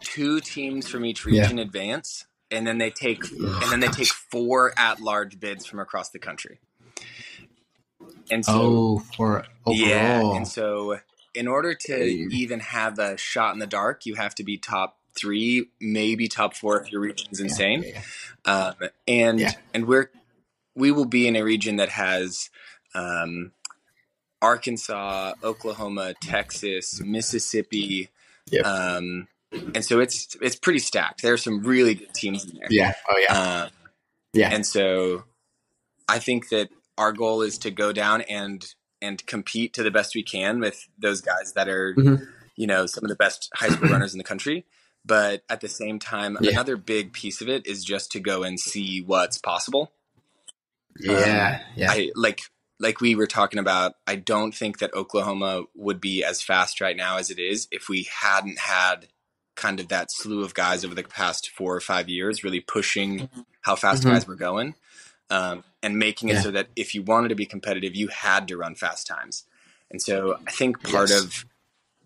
Two teams from each region yeah. advance, and then they take and then they take four at large bids from across the country. And so, oh, for overall. yeah, and so in order to even have a shot in the dark, you have to be top three, maybe top four if your region's insane. Yeah, yeah. Um, and and we're we will be in a region that has um, Arkansas, Oklahoma, Texas, Mississippi. Yep. Um, and so it's it's pretty stacked. There are some really good teams in there. Yeah. Oh yeah. Uh, yeah. And so I think that our goal is to go down and and compete to the best we can with those guys that are, mm-hmm. you know, some of the best high school runners in the country. But at the same time, yeah. another big piece of it is just to go and see what's possible. Yeah, um, yeah. I like like we were talking about. I don't think that Oklahoma would be as fast right now as it is if we hadn't had kind of that slew of guys over the past four or five years really pushing how fast mm-hmm. guys were going um, and making it yeah. so that if you wanted to be competitive, you had to run fast times. And so I think part yes. of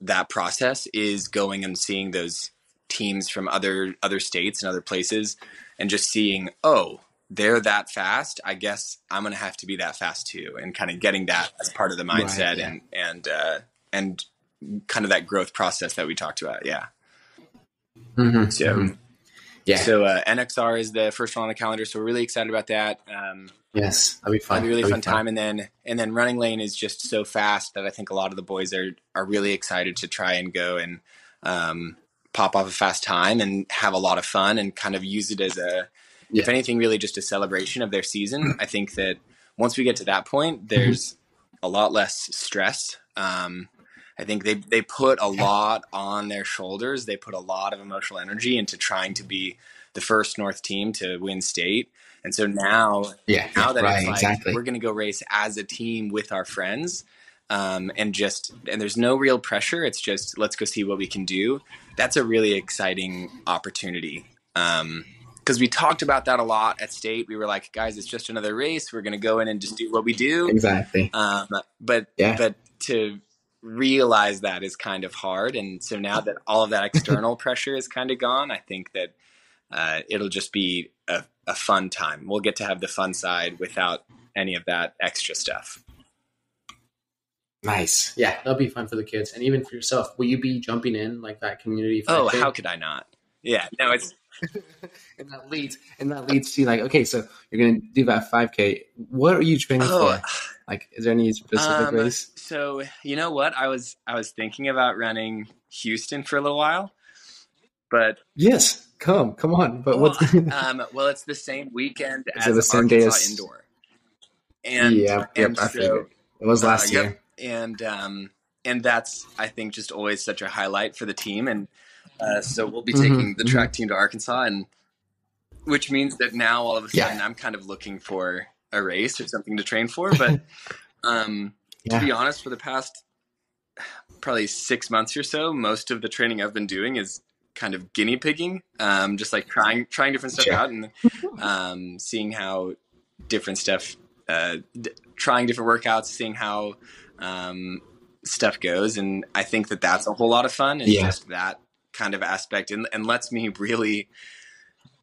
that process is going and seeing those teams from other other states and other places and just seeing, oh, they're that fast. I guess I'm going to have to be that fast too, and kind of getting that as part of the mindset right, yeah. and and uh, and kind of that growth process that we talked about. Yeah. Mm-hmm, so. Mm-hmm yeah. So uh, NXR is the first one on the calendar, so we're really excited about that. Um, yes, that'll be fun. That'll be really that'll fun, fun, time, and then and then running lane is just so fast that I think a lot of the boys are are really excited to try and go and um, pop off a fast time and have a lot of fun and kind of use it as a, yeah. if anything, really just a celebration of their season. I think that once we get to that point, there's mm-hmm. a lot less stress. Um, I think they they put a lot on their shoulders. They put a lot of emotional energy into trying to be the first North team to win state. And so now, yeah, now that right, it's like exactly. we're going to go race as a team with our friends, um, and just and there's no real pressure. It's just let's go see what we can do. That's a really exciting opportunity. Um, because we talked about that a lot at state. We were like, guys, it's just another race. We're going to go in and just do what we do. Exactly. Um, but yeah. but to realize that is kind of hard. And so now that all of that *laughs* external pressure is kind of gone, I think that uh, it'll just be a, a fun time. We'll get to have the fun side without any of that extra stuff. Nice. Yeah, that'll be fun for the kids and even for yourself. Will you be jumping in like that community? Oh, how could I not? Yeah, no, it's *laughs* and that leads and that leads to like okay, so you're gonna do that 5K. What are you training oh, for? Like, is there any specific um, race? So you know what, I was I was thinking about running Houston for a little while, but yes, come come on. But well, what's *laughs* um, well, it's the same weekend is as the same Arkansas day as... indoor, and yeah, and yep, so, it was last uh, year, yep, and um, and that's I think just always such a highlight for the team. And uh, so we'll be Mhm, taking the mhm. track team to Arkansas, and which means that now all of a Yeah. sudden I'm kind of looking for a race or something to train for. But *laughs* um, Yeah. to be honest, for the past probably six months or so, most of the training I've been doing is kind of guinea pigging, um, just like trying trying different stuff Sure. out and um, seeing how different stuff, uh, d- trying different workouts, seeing how um, stuff goes, and I think that that's a whole lot of fun. And Yeah. just that kind of aspect, and, and lets me really.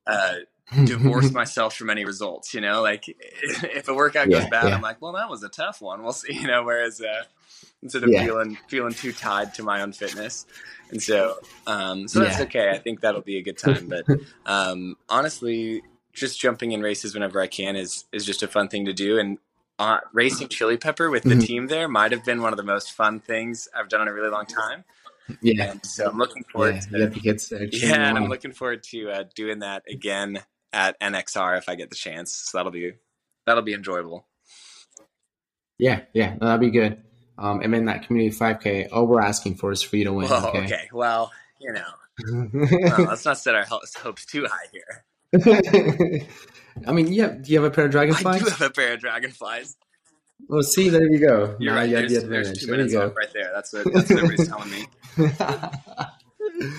Uh, *laughs* divorce myself from any results. You know, like *laughs* if a workout goes Yeah, bad, yeah. I'm like, well, that was a tough one. We'll see. *laughs* You know, whereas uh, instead of feeling feeling too tied to my own fitness, and so um, so that's okay. I think that'll be a good time. But um, honestly, just jumping in races whenever I can is is just a fun thing to do. And uh, racing chili pepper with the Mhm. team there might have been one of the most fun things I've done in a really long time. yeah. And so I'm looking forward Yeah, to kids yeah, and I'm looking forward to uh, doing that again at NXR if I get the chance. So that'll be that'll be enjoyable. Yeah, yeah, that'd be good. Um, and then that community 5K, all we're asking for is for you to win. Whoa, okay. okay. Well, you know, *laughs* well, let's not set our hopes too high here. *laughs* I mean, yeah. Do you have a pair of dragonflies? I do have a pair of dragonflies. Well, see, there you go. You're Now right. you have There's, the there's two There minutes right there. That's what that's what everybody's telling me. *laughs*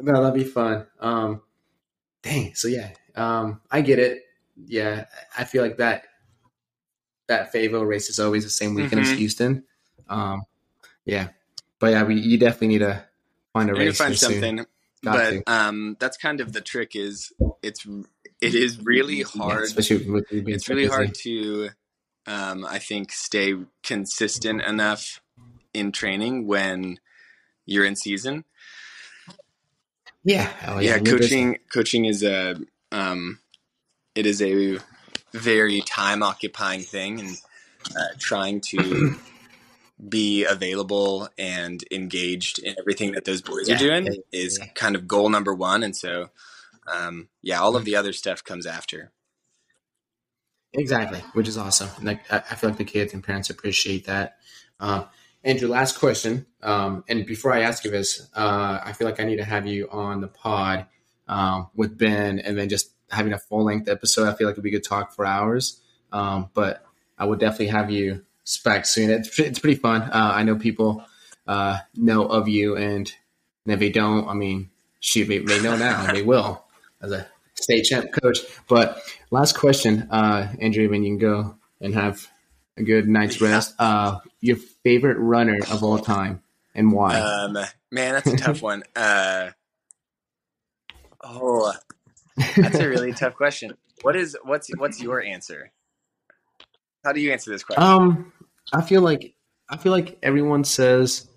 no, that'd be fun. Um, dang. So yeah, um, I get it. Yeah, I feel like that that Favo race is always the same weekend Mhm. as Houston. Um, yeah, but yeah, we you definitely need to find a I need to race find soon. something, Got but to. um, that's kind of the trick. Is it's it is really Yeah, hard. especially with it's really busy. hard to um, i think stay consistent enough in training when you're in season Yeah, oh, yeah, busy. coaching coaching is a um, it is a very time occupying thing and uh, trying to be available and engaged in everything that those boys Yeah, are doing yeah, is yeah. kind of goal number one and so um, yeah all of the other stuff comes after Exactly, which is awesome. Like I, feel like the kids and parents appreciate that. Uh, Andrew, last question. Um, and before I ask you this, uh, I feel like I need to have you on the pod um, with Ben, and then just having a full length episode. I feel like we could talk for hours. Um, but I would definitely have you back soon. It's it's pretty fun. Uh, I know people uh, know of you, and, if they don't, I mean, shoot, they, they know now, they will as a state champ coach. But last question, uh, Andrew, when you can go and have a good night's rest. Uh, your favorite runner of all time and why? Um, man, that's a tough one. Uh, oh, that's a really tough question. What is what's what's your answer? How do you answer this question? um, I feel like I feel like everyone says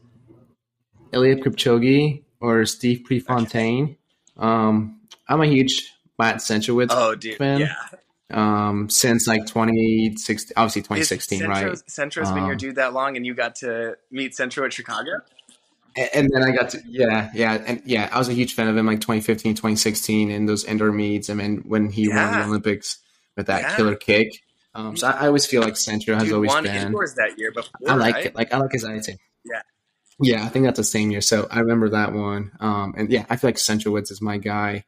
Eliud Kipchoge or Steve Prefontaine. Um, I'm a huge Matt Centrowitz oh, dude, fan. yeah. um, since like 2016, obviously 2016, Is right? Centro's, Centro's been your Um, dude that long, and you got to meet Centro at Chicago. And then I got to, yeah, yeah, and yeah, I was a huge fan of him like 2015, 2016 in those indoor meets. I mean, when he won the Olympics with that Yeah. killer kick. Um, so I, I always feel like Centro has You always won been. indoors that year before, I like right? it. Like I like his attitude. Yeah. Yeah, I think that's the same year. So I remember that one. Um, and yeah, I feel like Centrowitz is my guy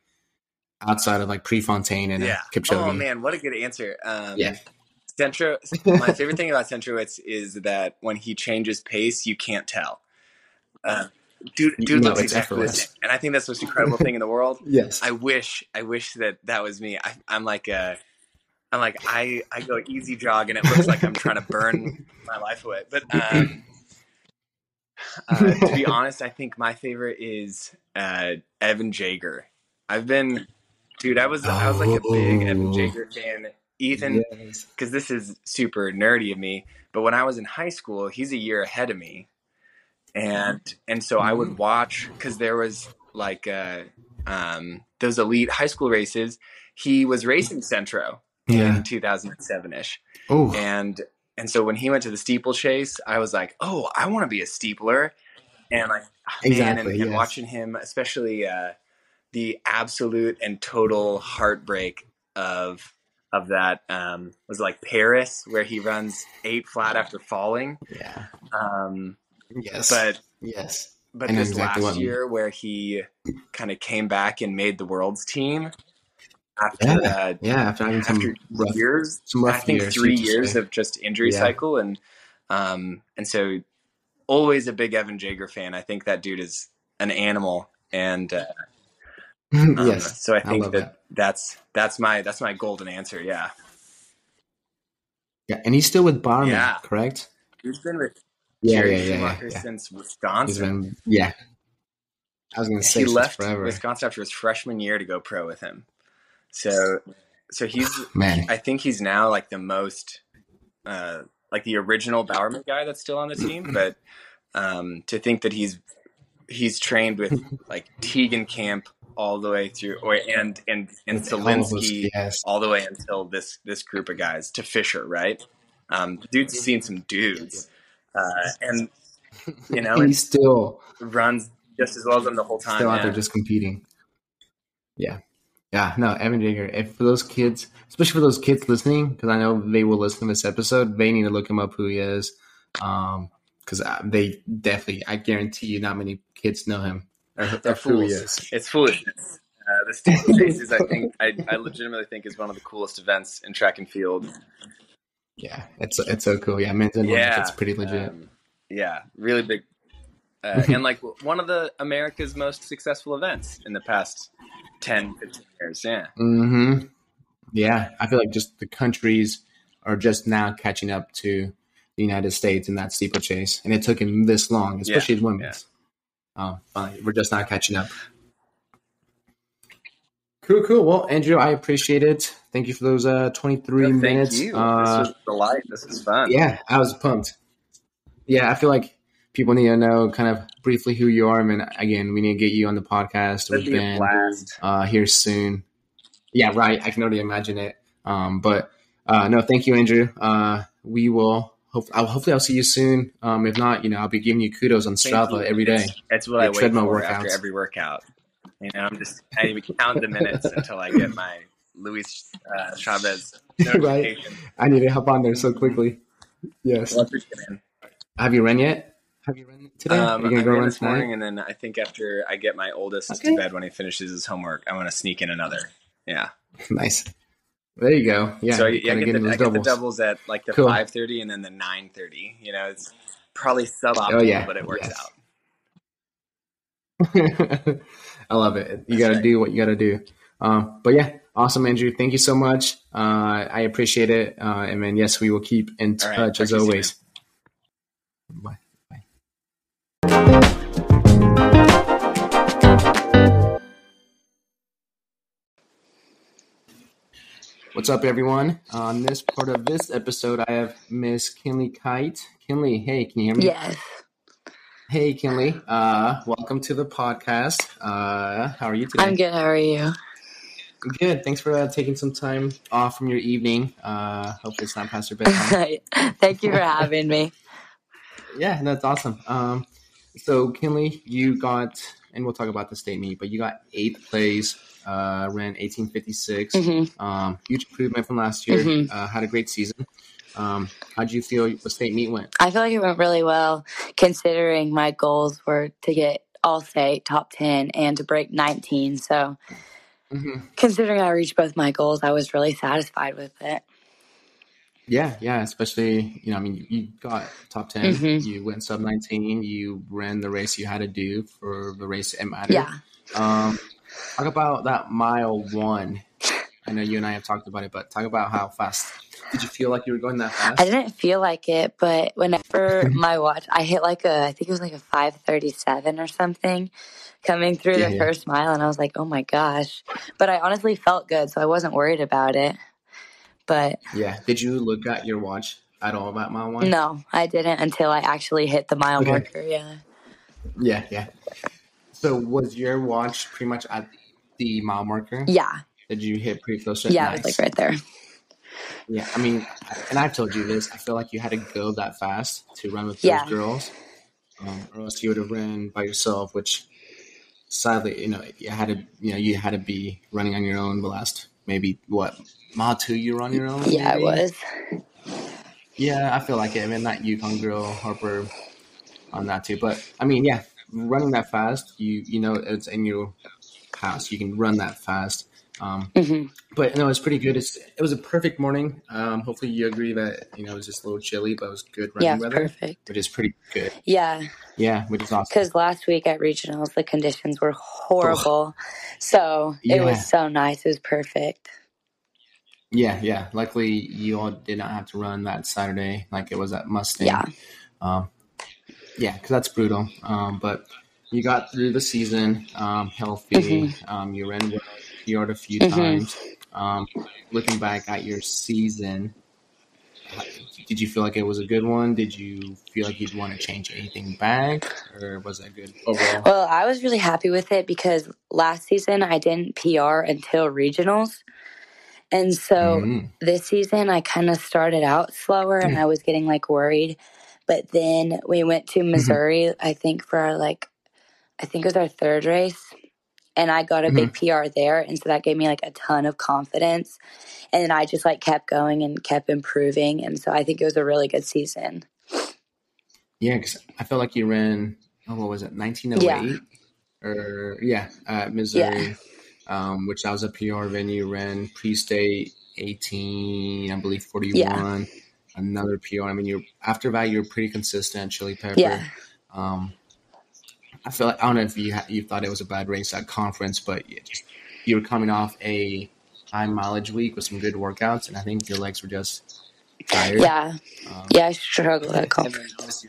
outside of like Prefontaine and yeah. uh, Kipchoge. Oh man, what a good answer. Um, Yeah. Centro. *laughs* My favorite thing about Centrowitz is that when he changes pace, you can't tell. Uh, dude, dude No, looks exactly the same, and I think that's the most incredible thing in the world. *laughs* Yes. I wish, I wish that that was me. I, I'm like a, I'm like I, I go easy jog, and it looks like I'm trying to burn my life away. But um, uh, to be *laughs* honest, I think my favorite is uh, Evan Jager. I've been, dude, I was I was like a big Evan Oh. Jager fan. Ethan, Yes. because this is super nerdy of me, but when I was in high school, he's a year ahead of me, and and so I would watch because there was like uh, um, those elite high school races. He was racing Centro Yeah. in 2007 ish, Oh. and and so when he went to the steeplechase, I was like, oh, I want to be a steepler, and like ah, man, and, Exactly, and yes. watching him, especially uh, the absolute and total heartbreak of of that um, was like Paris, where he runs eight flat after falling. Yeah. Um, Yes. But yes. but I this exactly last what year where he kind of came back and made the world's team after Yeah. uh, Yeah. After having some after rough, years, some rough I think years, three years say. of just injury Yeah. cycle, and um, and so always a big Evan Jager fan. I think that dude is an animal, and uh, *laughs* um, yes. so I I think love that, that. that's that's my that's my golden answer. Yeah, Yeah. And he's still with Bowerman, Yeah. correct? he's been with Yeah. Jerry Yeah. Yeah. Yeah. Schumacher yeah. since He's Wisconsin. been. Yeah. I was gonna say he left forever. Wisconsin after his freshman year to go pro with him. So, so he's *sighs* Man. I think he's now like the most, uh, like the original Bowerman guy that's still on the team. *clears throat* But um, to think that he's he's trained with like Tegan Camp all the way through, or and and and With all of us, Zelinsky Yes. all the way until this this group of guys to Fisher, right? Um, dude's seen some dudes, uh, and you know, he still runs just as well as them the whole time. still out yeah. there just competing. Yeah. Yeah, no, Evan Jager. If for those kids, especially for those kids listening, because I know they will listen to this episode, they need to look him up who he is, um, because they definitely, I guarantee you, not many kids know him or, They're or who he fools. is. It's foolishness. Uh, the steeplechase, *laughs* I think, I, I legitimately think is one of the coolest events in track and field. Yeah, it's it's so cool. Yeah, men's and Yeah, it's pretty legit. Um, yeah, really big, uh, *laughs* and like one of the America's most successful events in the past 10, 15 years. Yeah, hmm Yeah, I feel like just the countries are just now catching up to the United States in that steeplechase, and it took him this long, especially the women's. Oh, finally, we're just not catching up. Cool, cool. Well, Andrew, I appreciate it. Thank you for those uh, 23 Thank minutes. you. Uh, this was a delight. This is fun. yeah, I was pumped. Yeah, I feel like people need to know kind of briefly who you are. I mean, again, we need to get you on the podcast That'd with be a Ben blast. uh, here soon. Yeah, right. I can already imagine it. Um, but uh, no, thank you, Andrew. Uh, we will. Hope, I'll, hopefully, I'll see you soon. Um, if not, you know, I'll be giving you kudos on Strava every day. That's what Your I wait treadmill for after every workout. You know, I'm just I even count the minutes until I get my Luis uh, Chavez *laughs* Right. notification. I need to hop on there so quickly. Yes. Well, I appreciate it, man. Have you run yet? Have you run today? Um, Are you gonna go run this tonight? morning, and then I think after I get my oldest Okay. to bed when he finishes his homework, I want to sneak in another. Yeah. *laughs* Nice. There you go. Yeah. so I, I get, the, I get the doubles. at like the Cool. five thirty and then the nine thirty. You know, it's probably suboptimal, Oh, yeah. but it works Yes. out. *laughs* I love it. You got to right. do what you got to do. Um, but yeah, awesome, Andrew. Thank you so much. Uh, I appreciate it. Uh, and then, yes, we will keep in touch Talk as always. What's up, everyone? On this part of this episode, I have Miss Kinley Kite. Kinley, hey, can you hear me? Yes. Hey, Kinley. Uh, welcome to the podcast. Uh, how are you today? I'm good. How are you? Good. Thanks for uh, taking some time off from your evening. Uh, hopefully, it's not past your bedtime. *laughs* Thank you for having me. *laughs* yeah, that's awesome. Um, so, Kinley, you got, and we'll talk about the state meet, but you got eighth place, uh, ran 1856. hmm Um, huge improvement from last year. Mhm. Uh, had a great season. Um, how'd you feel the state meet went? I feel like it went really well, considering my goals were to get all state top 10 and to break 19. So, Mm-hmm. considering I reached both my goals, I was really satisfied with it. Yeah, yeah, especially you know, I mean, you, you got top 10 Mhm. You went sub nineteen. You ran the race you had to do for the race it mattered. Yeah. Um, talk about that mile one. I know you and I have talked about it, but talk about how fast. Did you feel like you were going that fast? I didn't feel like it, but whenever *laughs* my watch, I hit like a, I think it was like a 537 or something coming through Yeah, the yeah. first mile. And I was like, oh my gosh. But I honestly felt good, so I wasn't worried about it. But Yeah. Did you look at your watch at all about mile one? no, I didn't until I actually hit the mile Okay. marker. Yeah. Yeah, yeah. So was your watch pretty much at the mile marker? Yeah. Did you hit pretty close? to it? Yeah, Nice. it was like right there. Yeah, I mean, and I've told you this. I feel like you had to go that fast to run with those Yeah. girls, um, or else you would have ran by yourself. Which, sadly, you know, you had to, you know, you had to be running on your own the last maybe what mile two. You were on your own. Yeah, it was. Yeah, I feel like it. I mean, that Yukon girl Harper, on that too. But I mean, yeah, running that fast, you you know, it's in your house. You can run that fast. Um, hmm but no, it's pretty good. It's it was a perfect morning. Um, hopefully, you agree that you know it was just a little chilly, but it was good running Yeah, weather, perfect. which is pretty good. Yeah, Yeah, which is awesome. because last week at regionals, the conditions were horrible. So it Yeah. was so nice. It was perfect. Yeah, yeah. Luckily, you all did not have to run that Saturday like it was at Mustang. Yeah. Um, yeah, because that's brutal. Um, but you got through the season um, healthy. Um, you ran well, you a few Mhm. times. Um, looking back at your season, did you feel like it was a good one? Did you feel like you'd want to change anything back, or was that good overall? Well, I was really happy with it because last season I didn't PR until regionals. And so Mhm. this season I kind of started out slower and I was getting like worried. But then we went to Missouri, I think for our like, I think it was our third race. And I got a big PR there. And so that gave me like a ton of confidence. And then I just like kept going and kept improving. And so I think it was a really good season. Yeah, because I felt like you ran. Oh, what was it? 1908, or yeah, at Missouri, um, which that was a PR venue. Ran pre-state 18, I believe 41. Another PR. I mean, you after that you're pretty consistent. Chili Pepper. Yeah. Um, I feel like I don't know if you ha- you thought it was a bad race at conference, but you, just, you were coming off a high mileage week with some good workouts, and I think your legs were just tired. Yeah. Um, Yeah. I struggled at conference. regionals-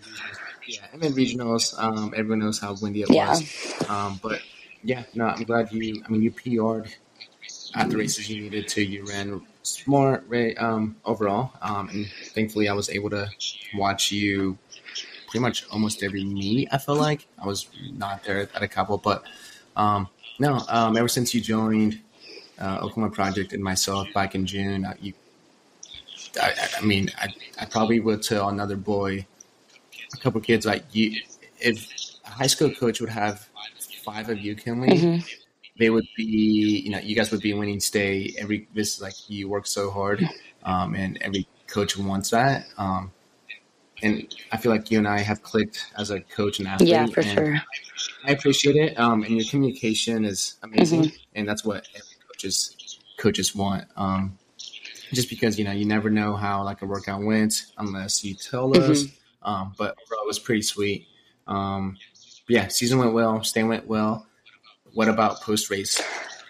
Yeah, and then regionals. Um, everyone knows how windy it Yeah. was. Um, but yeah, no, I'm glad you. I mean, you PR'd at the races you needed to. You ran smart ra- um, overall, um, and thankfully, I was able to watch you pretty much almost every meet. I feel like I was not there at a couple, but um, no. Um, ever since you joined uh, Oklahoma Project and myself back in June, uh, you I, I- I mean, I, I probably would tell another boy, a couple kids, like you, if a high school coach would have five of you, Kinley, hmm they would be, you know, you guys would be winning state. Every this is like you work so hard, um, and every coach wants that. Um, and I feel like you and I have clicked as a coach and athlete. Yeah, for and sure. I appreciate it. Um, and your communication is amazing, Mm-hmm. and that's what every coaches coaches want. Um, just because you know you never know how like a workout went unless you tell Mm-hmm. us. Um, but overall, it was pretty sweet. Um, yeah, season went well. Stay went well. What about post race?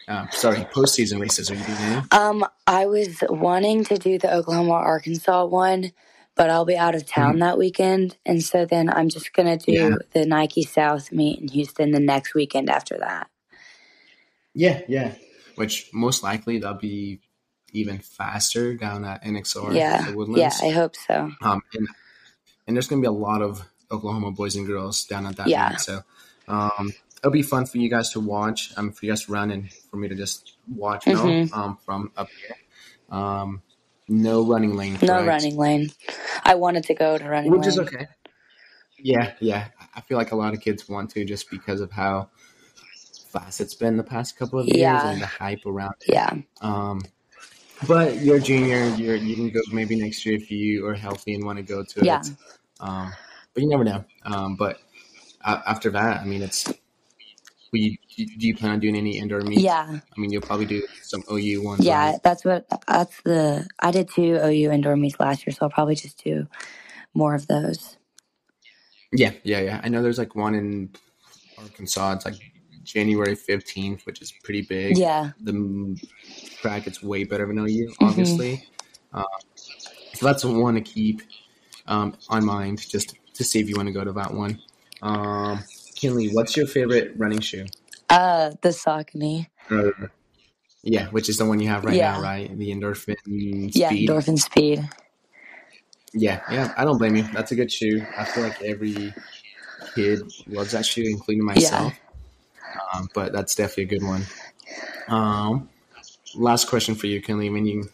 Um, sorry, post season races. Are you doing any? Um, I was wanting to do the Oklahoma Arkansas one, but I'll be out of town that weekend, and so then I'm just gonna do Yeah. the Nike South meet in Houston the next weekend after that. Yeah, yeah. Which most likely that'll be even faster down at NXR. yeah, the yeah, I hope so. Um, and, and there's going to be a lot of Oklahoma boys and girls down at that Yeah. meet. So um, it'll be fun for you guys to watch, um, for you guys to run and for me to just watch you know, Mhm. um, from up here. Um, no running lane. No correct? running lane. I wanted to go to running Which lane. is okay. Yeah, yeah. I feel like a lot of kids want to just because of how fast it's been the past couple of years Yeah. and the hype around it. Yeah, Um, but you're a junior. You're you can go maybe next year if you are healthy and want to go to Yeah. it. Um, but you never know. Um, but after that, I mean, it's. Will you, do you plan on doing any indoor meets? yeah, I mean, you'll probably do some OU ones. yeah. right? That's what. That's the. I did two OU indoor meets last year, so I'll probably just do more of those. Yeah, yeah, yeah. I know there's like one in Arkansas. It's like January 15th, which is pretty big. Yeah, The m- bracket's way better than OU, obviously. Um, so that's one to keep um, on mind, just to see if you want to go to that one. Um, Kinley, what's your favorite running shoe? uh, the Saucony. Or, yeah, which is the one you have right Yeah. now, right? The endorphin Yeah, speed. Endorphin Speed. Yeah, yeah. I don't blame you. That's a good shoe. I feel like every kid loves that shoe, including myself. Um, but that's definitely a good one. Um, last question for you, Kinley. When you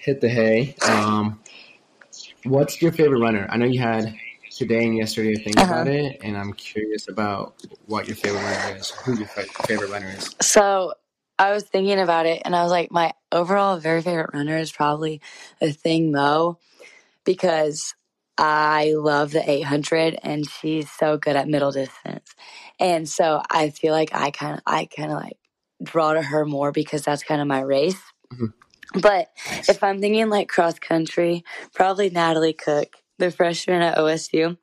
hit the hay, um, what's your favorite runner? I know you had today and yesterday to think Uh-huh. about it, and I'm curious about what your favorite runner is. Who your favorite runner is? So I was thinking about it, and I was like, my overall very favorite runner is probably Athing Mu, because I love the 800 and she's so good at middle distance. And so I feel like I kind of, I kind of like draw to her more because that's kind of my race. Mm-hmm. But nice. if I'm thinking like cross country, probably Natalie Cook, the freshman at OSU.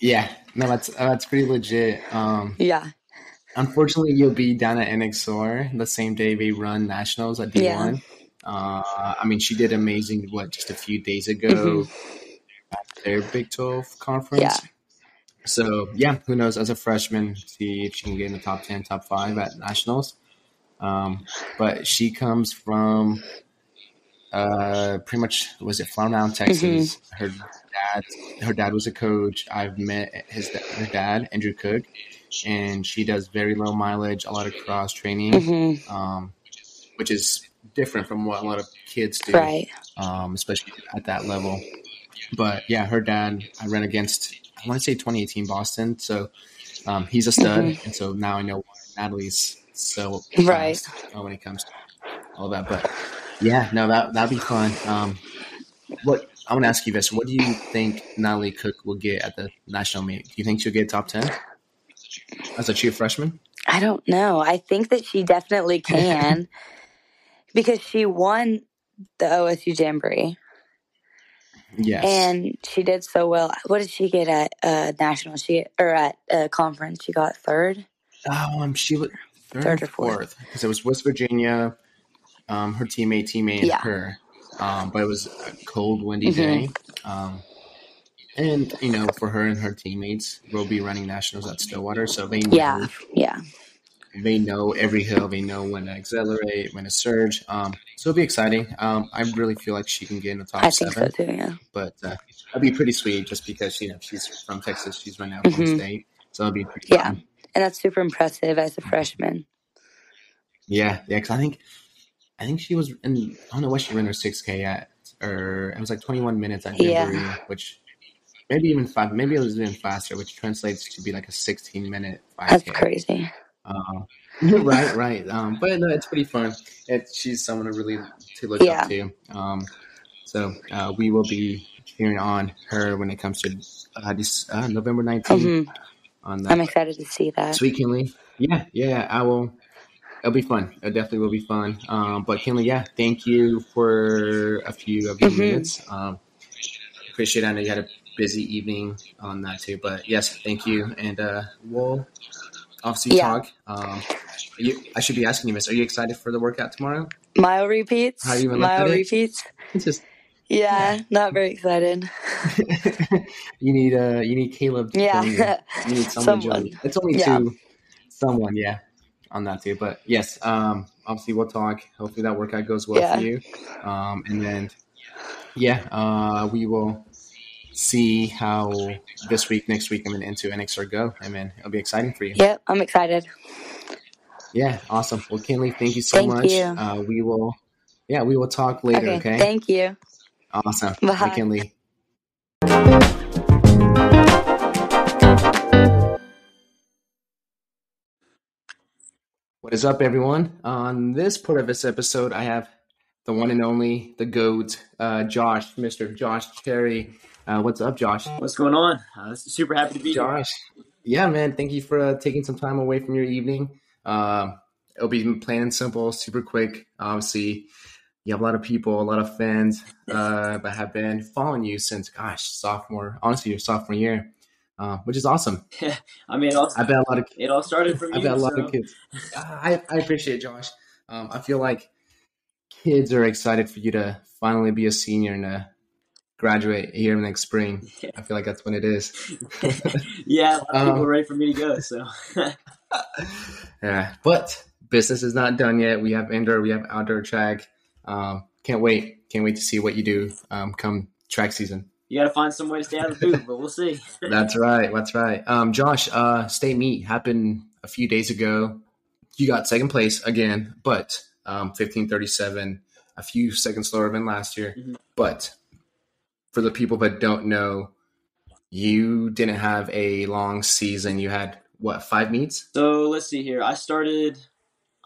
Yeah, no, that's that's pretty legit. Um, yeah. Unfortunately, you'll be down at NXR the same day we run nationals at D1. Yeah. Uh, I mean, she did amazing. What just a few days ago mm-hmm. at their Big Twelve conference. Yeah. So yeah, who knows? As a freshman, see if she can get in the top ten, top five at nationals. Um, but she comes from uh, pretty much was it Flower Mound, Texas. Mm-hmm. Her dad, her dad was a coach. I've met his her dad, Andrew Cook, and she does very low mileage, a lot of cross training, mm-hmm. um, which is different from what a lot of kids do, right? Um, especially at that level. But yeah, her dad, I ran against. I want to say 2018 Boston, so um, he's a stud, mm-hmm. and so now I know why Natalie's so right uh, when it comes to all that. But yeah, no, that that'd be fun. Um, what I want to ask you this: What do you think Natalie Cook will get at the national meet? Do you think she'll get top ten as a true freshman? I don't know. I think that she definitely *laughs* can because she won the OSU Jamboree. Yes, and she did so well. What did she get at uh, national? She or at uh, conference? She got third. Um, she was third, third or fourth because it was West Virginia. Um, her teammate, teammate, yeah. her. Um, but it was a cold, windy mm-hmm. day. Um, and you know, for her and her teammates, we'll be running nationals at Stillwater, so they know, yeah, yeah, they know every hill. They know when to accelerate, when to surge. Um, so it'll be exciting. Um, I really feel like she can get in the top I seven. think so too. Yeah, but uh, that'd be pretty sweet, just because you know she's from Texas. She's running out mm-hmm. State, so it'll be pretty. Yeah, fun. and that's super impressive as a freshman. Yeah, yeah, because I think I think she was in I don't know what she ran her six K at or it was like twenty one minutes at Jamboree, yeah. which maybe even five maybe it was even faster, which translates to be like a sixteen minute five That's crazy. Uh, *laughs* right, right. Um, but no, it's pretty fun. It, she's someone to really to look yeah. up to. Um, so uh, we will be cheering on her when it comes to uh, this uh, November 19th. Mm-hmm. On that. I'm excited to see that. Sweet Kinley. Yeah, yeah. I will it'll be fun. It definitely will be fun. Um, but Kinley, yeah, thank you for a few of your mm-hmm. minutes. Um, appreciate it. I know you had a busy evening on that too, but yes, thank you. And uh, we'll obviously yeah. talk. Um, you, I should be asking you, Miss, are you excited for the workout tomorrow? Mile repeats. How you even Mile repeats. *laughs* It's just yeah, not very excited. *laughs* you need uh you need Caleb. Yeah, you need *laughs* someone. someone. It's only yeah. two. Someone, yeah on that too. But yes, um, obviously we'll talk. Hopefully that workout goes well yeah. for you. Um, and then yeah, uh, we will see how this week, next week, I'm into NXR go. I mean, it'll be exciting for you. Yep, I'm excited. Yeah, awesome. Well, Kinley, thank you so thank much. You. Uh, we will, yeah, we will talk later. Okay. okay? Thank you. Awesome. Bye, Bye Kinley. What is up, everyone? On this part of this episode, I have the one and only, the GOAT, uh, Josh, Mr. Josh Cherry. Uh, what's up, Josh? What's going on? Uh, super happy to be Josh. Here. Yeah, man. Thank you for uh, taking some time away from your evening. Um, it'll be plain and simple, super quick. Obviously, you have a lot of people, a lot of fans uh, that have been following you since, gosh, sophomore, honestly, your sophomore year uh, which is awesome. *laughs* Yeah, I mean, also, I bet a lot of it all started from. I bet a lot so. of kids. *laughs* I I appreciate it, Josh. Um, I feel like kids are excited for you to finally be a senior and to graduate here next spring. Yeah. I feel like that's when it is. *laughs* yeah, a lot of um, people are ready for me to go. So. yeah, but business is not done yet. We have indoor, we have outdoor track. Um, can't wait. Can't wait to see what you do um, come track season you got to find some way to stay out of the booth, but we'll see. *laughs* that's right. That's right. Um, Josh, uh, state meet happened a few days ago. You got second place again, but um, 1537, a few seconds slower than last year. Mm-hmm. But for the people that don't know, you didn't have a long season. You had what five meets? So let's see here. I started.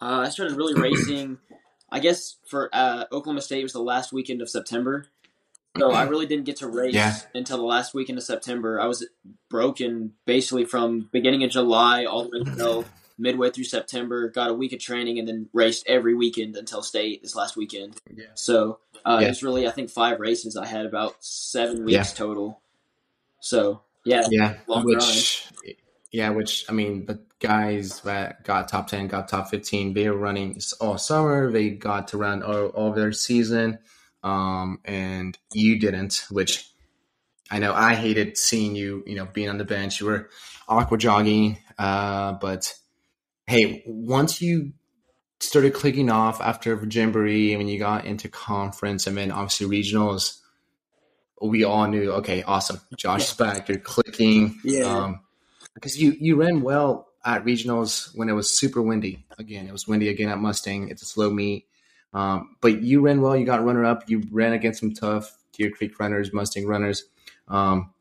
Uh, I started really racing. *clears throat* I guess for uh, Oklahoma State was the last weekend of September, So I really didn't get to race Yeah. until the last weekend of September. I was broken basically from beginning of July all the way until midway through September. Got a week of training and then raced every weekend until state this last weekend. Yeah. So uh, Yeah. it was really I think five races. I had about seven weeks Yeah. total. So yeah, Yeah, Long which yeah, which I mean, the guys that got top ten, got top fifteen, they were running all summer. They got to run all, all their season, um, and you didn't. Which I know I hated seeing you. You know, being on the bench, you were aqua jogging, uh, but hey, once you started clicking off after Jamboree, and when you got into conference, and then obviously regionals we all knew, okay, awesome. Josh is back. You're clicking. Yeah. Um, because you, you ran well at regionals when it was super windy. Again, it was windy again at Mustang. It's a slow meet. Um, but you ran well. You got runner up. You ran against some tough Deer Creek runners, Mustang runners. Um,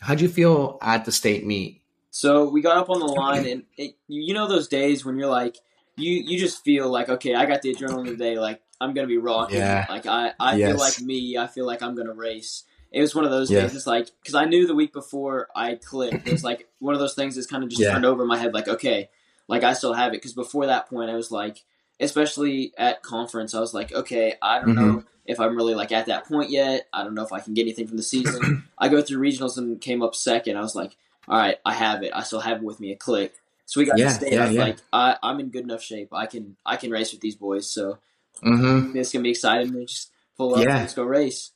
how'd you feel at the state meet? So we got up on the line, and it, you know those days when you're like, you you just feel like, okay, I got the adrenaline today. Like I'm gonna be rocking. Yeah. Like I I Yes. feel like me. I feel like I'm gonna race. It was one of those Yeah. days. It's like because I knew the week before I clicked. It was like one of those things that's kind of just Yeah. turned over in my head. Like okay, like I still have it because before that point I was like, especially at conference, I was like, okay, I don't know if I'm really like at that point yet. I don't know if I can get anything from the season. *clears throat* I go through regionals and came up second. I was like, all right, I have it. I still have it with me. A click. So we got Yeah, to state. yeah, I was yeah. like, I, I'm in good enough shape. I can I can race with these boys. So Mm-hmm. it's gonna be exciting. We just pull up. Yeah. and Let's go race.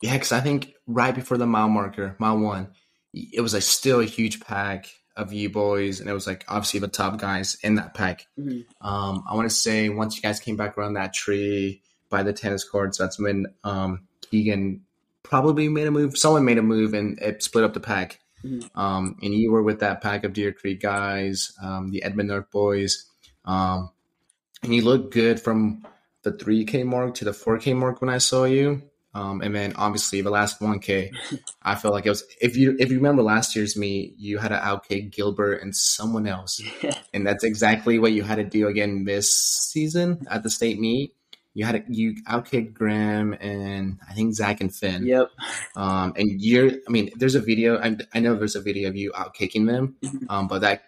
Yeah, because I think right before the mile marker, mile one, it was like still a huge pack of you boys, and it was like obviously the top guys in that pack. Mhm. Um, I want to say once you guys came back around that tree by the tennis courts, that's when um, Keegan probably made a move. Someone made a move, and it split up the pack. Mhm. Um, and you were with that pack of Deer Creek guys, um, the Edmond North boys, um, and you looked good from the 3K mark to the 4K mark when I saw you. Um, and then obviously the last 1K, I felt like it was. If you if you remember last year's meet, you had to outkick Gilbert and someone else, *laughs* and that's exactly what you had to do again this season at the state meet. You had to, you outkicked Graham and I think Zach and Finn. Yep. Um, and you're, I mean, there's a video. I, I know there's a video of you outkicking them. *laughs* Um, but that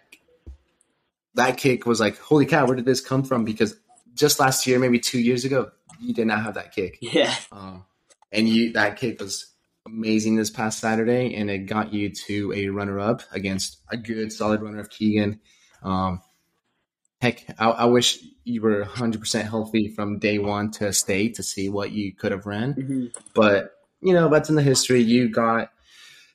that kick was like, holy cow, where did this come from? Because just last year, maybe two years ago, you did not have that kick. Yeah. Um, and you that kick was amazing this past Saturday, and it got you to a runner up against a good, solid runner of Keegan. Um, heck, I, I wish you were 100% healthy from day one to state to see what you could have ran. Hmm but you know that's in the history. You got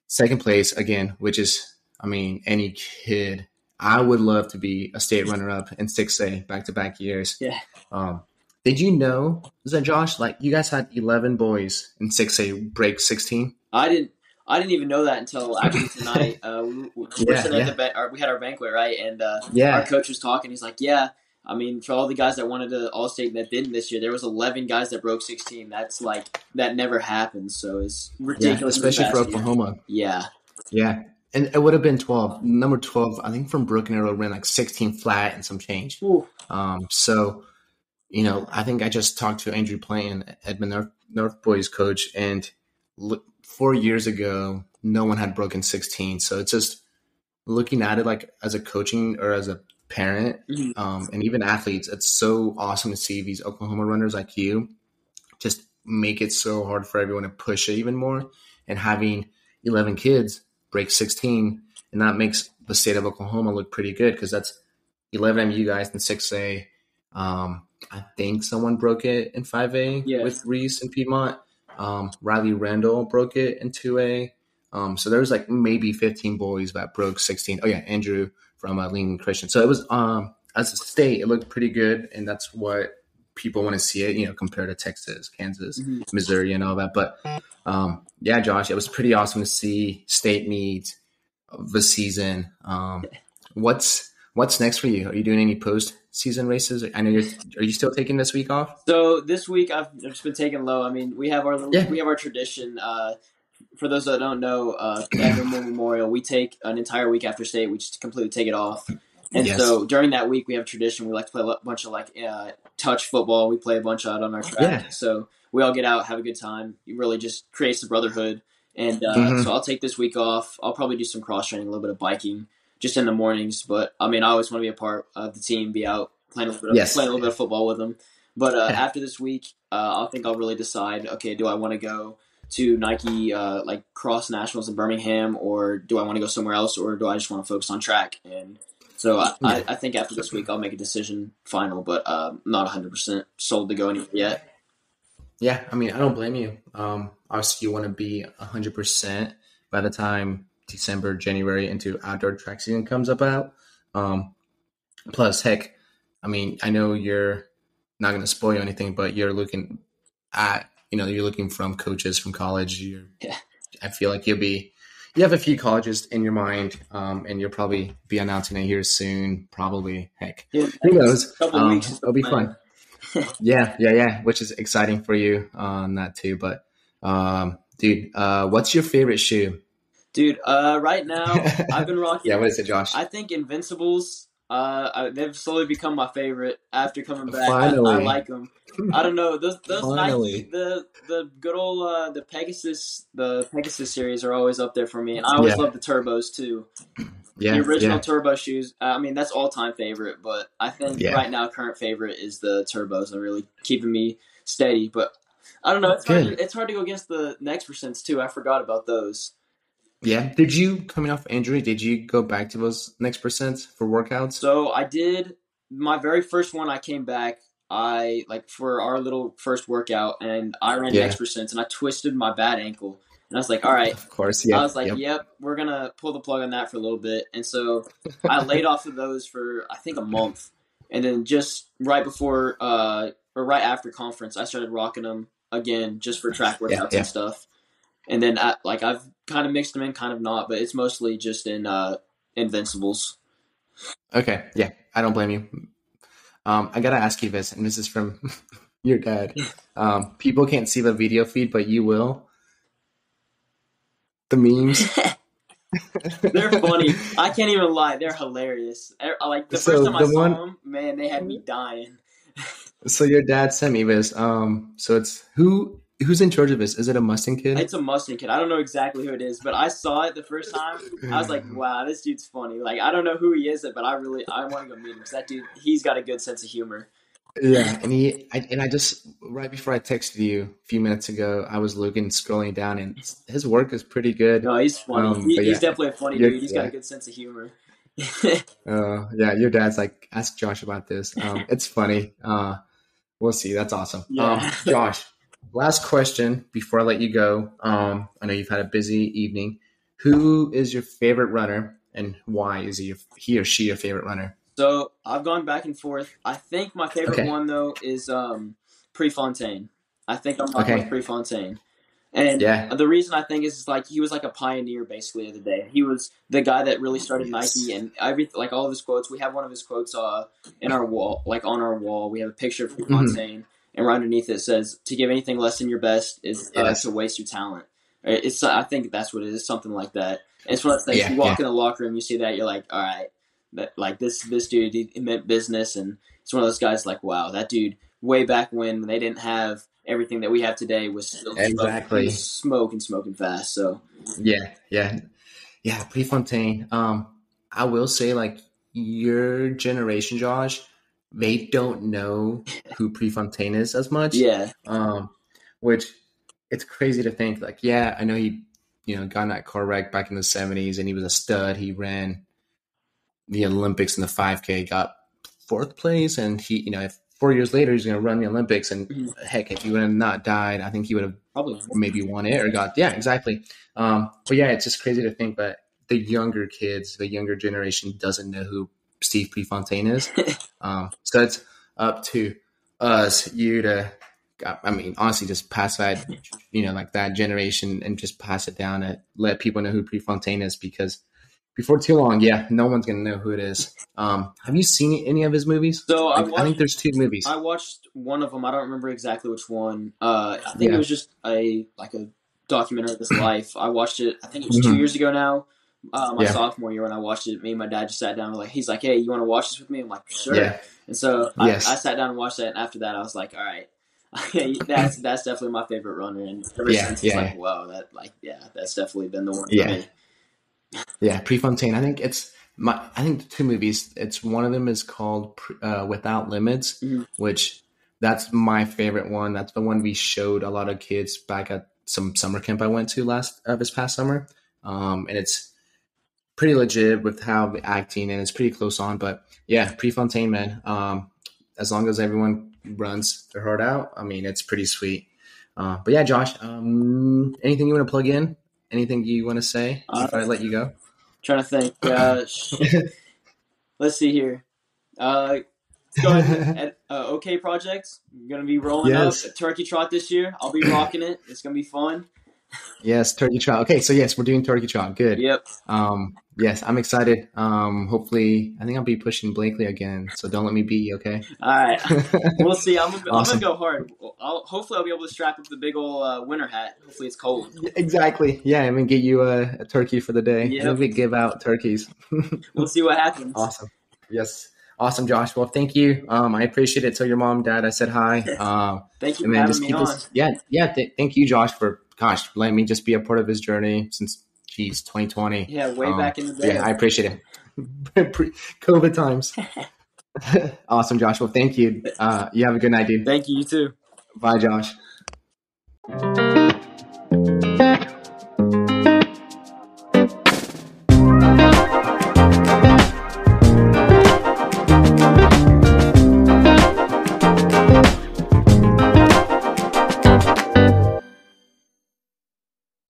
second place again which is i mean any kid. I would love to be a state runner-up in 6a back-to-back years. Yeah. um did you know that josh like you guys had 11 boys in 6a break 16 I didn't. I didn't even know that until actually tonight. *laughs* Uh, we, we were Yeah, yeah. at the ba- our, we had our banquet right, and uh, our coach was talking. He's like, "Yeah, I mean, for all the guys that wanted to all state and that didn't this year, there was 11 guys that broke 16. That's like that never happens. So it's yeah ridiculous. especially for fast year. oklahoma Yeah, yeah and it would have been 12 number 12 i think from broken arrow ran like 16 flat and some change Ooh. Um, so, you know, I think I just talked to Andrew Pletan, Edmond North, North Boys coach, and look, four years ago, no one had broken 16. So it's just looking at it like as a coaching or as a parent, Mhm. um, and even athletes, it's so awesome to see these Oklahoma runners like you just make it so hard for everyone to push it even more. And having 11 kids break 16, and that makes the state of Oklahoma look pretty good because that's 11 of you guys in 6A. Um, I think someone broke it in 5A Yeah. with Reese and Piedmont. Um, Riley Randall broke it in 2A. Um, so there was like maybe 15 boys that broke 16. Oh, yeah, Andrew from uh, Lean Christian. So it was, um, as a state, it looked pretty good. And that's what people want to see it, you know, compared to Texas, Kansas, Mhm. Missouri, and all that. But um, yeah, Josh, it was pretty awesome to see state meet the season. Um, what's what's next for you? Are you doing any post season races? I know you're. Are you still taking this week off? So this week I've just been taking low. I mean, we have our little, Yeah. we have our tradition. Uh, for those that don't know, uh, *clears throat* Memorial, we take an entire week after state. We just completely take it off, And Yes. so during that week, we have a tradition. We like to play a bunch of like uh, touch football. We play a bunch out on our track. Yeah. So we all get out, have a good time. It really just creates the brotherhood. And uh, Mhm. so I'll take this week off. I'll probably do some cross training, a little bit of biking, just in the mornings. But I mean, I always want to be a part of the team, be out playing a little bit of, Yes. playing a little bit of football with them. But uh, after this week, uh, I think I'll really decide. Okay, do I want to go to Nike uh, like cross nationals in Birmingham, or do I want to go somewhere else, or do I just want to focus on track? And so I, I, I think after this week, I'll make a decision final, but uh, not 100 percent sold to go anywhere yet. Yeah, I mean, I don't blame you. Um, obviously, you want to be 100% by the time December, January into outdoor track season comes about. Um, plus, heck, I mean, I know you're not going to spoil anything, but you're looking at, you know, you're looking from coaches from college. You're, Yeah. I feel like you'll be, you have a few colleges in your mind, um, and you'll probably be announcing it here soon. Probably, heck, Yeah, who knows? Um, weeks is the it'll be fun. *laughs* Yeah, yeah, yeah. Which is exciting for you on that too. But, um, dude, uh, what's your favorite shoe? Dude, uh, right now *laughs* I've been rocking. Yeah, what is it, Josh? I think Invincibles. Uh, I, they've slowly become my favorite after coming back. I, I like them. I don't know those those Finally. Nike, the the good old uh, the Pegasus the Pegasus series are always up there for me, and I always Yeah. love the turbos too. yeah, the original yeah. turbo shoes. uh, I mean, that's all time favorite, but I think Yeah. right now current favorite is the turbos. Are really keeping me steady. But I don't know. It's hard. To, it's hard to go against the next percents too. I forgot about those. Yeah. Did you coming off injury? Did you go back to those next percent for workouts? So I did my very first one. I came back. I like for our little first workout, and I ran Yeah. next percent, and I twisted my bad ankle. And I was like, all right. of course. Yeah. I was like, yep. yep, we're gonna pull the plug on that for a little bit. And so I laid off of those for I think a month, and then just right before uh or right after conference, I started rocking them again just for track workouts Yeah, yeah. and stuff. And then I, like I've kind of mixed them in, kind of not, but it's mostly just in uh Invincibles. Okay. Yeah. I don't blame you. Um, I gotta ask you this, and this is from *laughs* your dad. *laughs* Um, people can't see the video feed, but you will. The memes. *laughs* They're funny. I can't even lie. They're hilarious. I- I- Like the So first time I the saw one- them, man, they had me dying. So your dad sent me this. Um, so it's who who's in charge of this? Is it a Mustang kid? It's a Mustang kid. I don't know exactly who it is, but I saw it the first time. I was like, wow, this dude's funny. Like, I don't know who he is, but I really, I want to go meet him because that dude, he's got a good sense of humor. Yeah, and he I, and I just right before I texted you a few minutes ago, I was looking scrolling down, and his work is pretty good. No, he's funny. Um, he, he's yeah. definitely a funny dude. He's got a good sense of humor. *laughs* Uh, yeah, your dad's like, ask Josh about this. Um, it's funny. Uh, we'll see. That's awesome. Yeah. Um, Josh, last question before I let you go. Um, I know you've had a busy evening. Who is your favorite runner, and why is he, he or she your favorite runner? so I've gone back and forth. I think my favorite Okay. one though is um, Prefontaine. I think I'm Okay. with Prefontaine. And Yeah. the reason I think is like he was like a pioneer basically of the day. He was the guy that really started Yes. Nike and every like all of his quotes. We have one of his quotes uh in our wall, like on our wall. We have a picture of Mm-hmm. And right underneath it says, "To give anything less than your best is uh, Yes. to waste your talent." Uh, It's I think that's what it is, something like that. And it's one of those things. Yeah, you walk yeah. in the locker room, you see that, you're like, all right, that like this this dude he meant business, and it's one of those guys like, wow, that dude way back when they didn't have everything that we have today was still Exactly. smoking smoking fast. So Yeah, yeah, yeah. Prefontaine. Um, I will say, like your generation, Josh, they don't know who Prefontaine is as much. yeah, Um, which it's crazy to think. Like, yeah, I know he, you know, got in that car wreck back in the seventies, and he was a stud. He ran the Olympics in the five K, got fourth place, and he, you know, four years later, he's going to run the Olympics. And Mhm. heck, if he would have not died, I think he would have probably. maybe won it or got yeah exactly um but yeah it's just crazy to think that the younger kids the younger generation doesn't know who steve prefontaine is *laughs* um so it's up to us you to i mean honestly just pass that you know like that generation and just pass it down and let people know who prefontaine is because before too long yeah no one's gonna know who it is um have you seen any of his movies So I Like, I think there's two movies I watched one of them. I don't remember exactly which one. Uh, I think Yeah. it was just a like a documentary of his *clears throat* life. I watched it. I think it was two Mhm. years ago now. Uh, my Yeah. sophomore year when I watched it. Me and my dad just sat down. and Like he's like, "Hey, you want to watch this with me?" I'm like, "Sure." Yeah. And so Yes. I, I sat down and watched that. And after that, I was like, "All right." *laughs* that's that's definitely my favorite runner, and ever Yeah, since it's yeah, like, yeah. wow, that like yeah, that's definitely been the one Yeah. for me. Yeah, Prefontaine. I think it's my. I think the two movies. It's one of them is called uh, Without Limits, Mhm. which that's my favorite one. That's the one we showed a lot of kids back at some summer camp I went to last uh, this past summer, um, and it's pretty legit with how acting and it's pretty close on. But yeah, Prefontaine, man. Um, as long as everyone runs their heart out, I mean, it's pretty sweet. Uh, but yeah, Josh, um, anything you want to plug in? Anything you want to say Uh, before I let you go? Trying to think. Uh, *laughs* let's see here. Uh, go ahead. *laughs* At, uh, OK Projects. I'm gonna be rolling Yes. up a turkey trot this year. I'll be rocking it. It's gonna be fun. Yes, turkey trot. Okay, so yes, we're doing turkey trot. Good. Yep. Um, yes, I'm excited. Um, hopefully, I think I'll be pushing Blakely again. So don't let me beat you. Okay. All right. *laughs* We'll see. I'm, gonna- Awesome. I'm gonna go hard. I'll, hopefully, I'll be able to strap up the big old uh, winter hat. Hopefully, it's cold. exactly. Yeah, I'm gonna get you a, a turkey for the day. Yep. Maybe give out turkeys. *laughs* We'll see what happens. awesome. Yes. Awesome, Josh. Well, thank you. Um, I appreciate it. Tell your mom, dad, I said hi. Um, *laughs* Thank you and for then having just me keep on. us. Yeah, yeah. Th- thank you, Josh, for gosh, let me just be a part of his journey since geez, 2020. Yeah, way Um, back in the day. Yeah, I appreciate it. *laughs* Pre COVID times. *laughs* awesome, Joshua. Thank you. Uh, you have a good night, dude. Thank you. You too. Bye, Josh.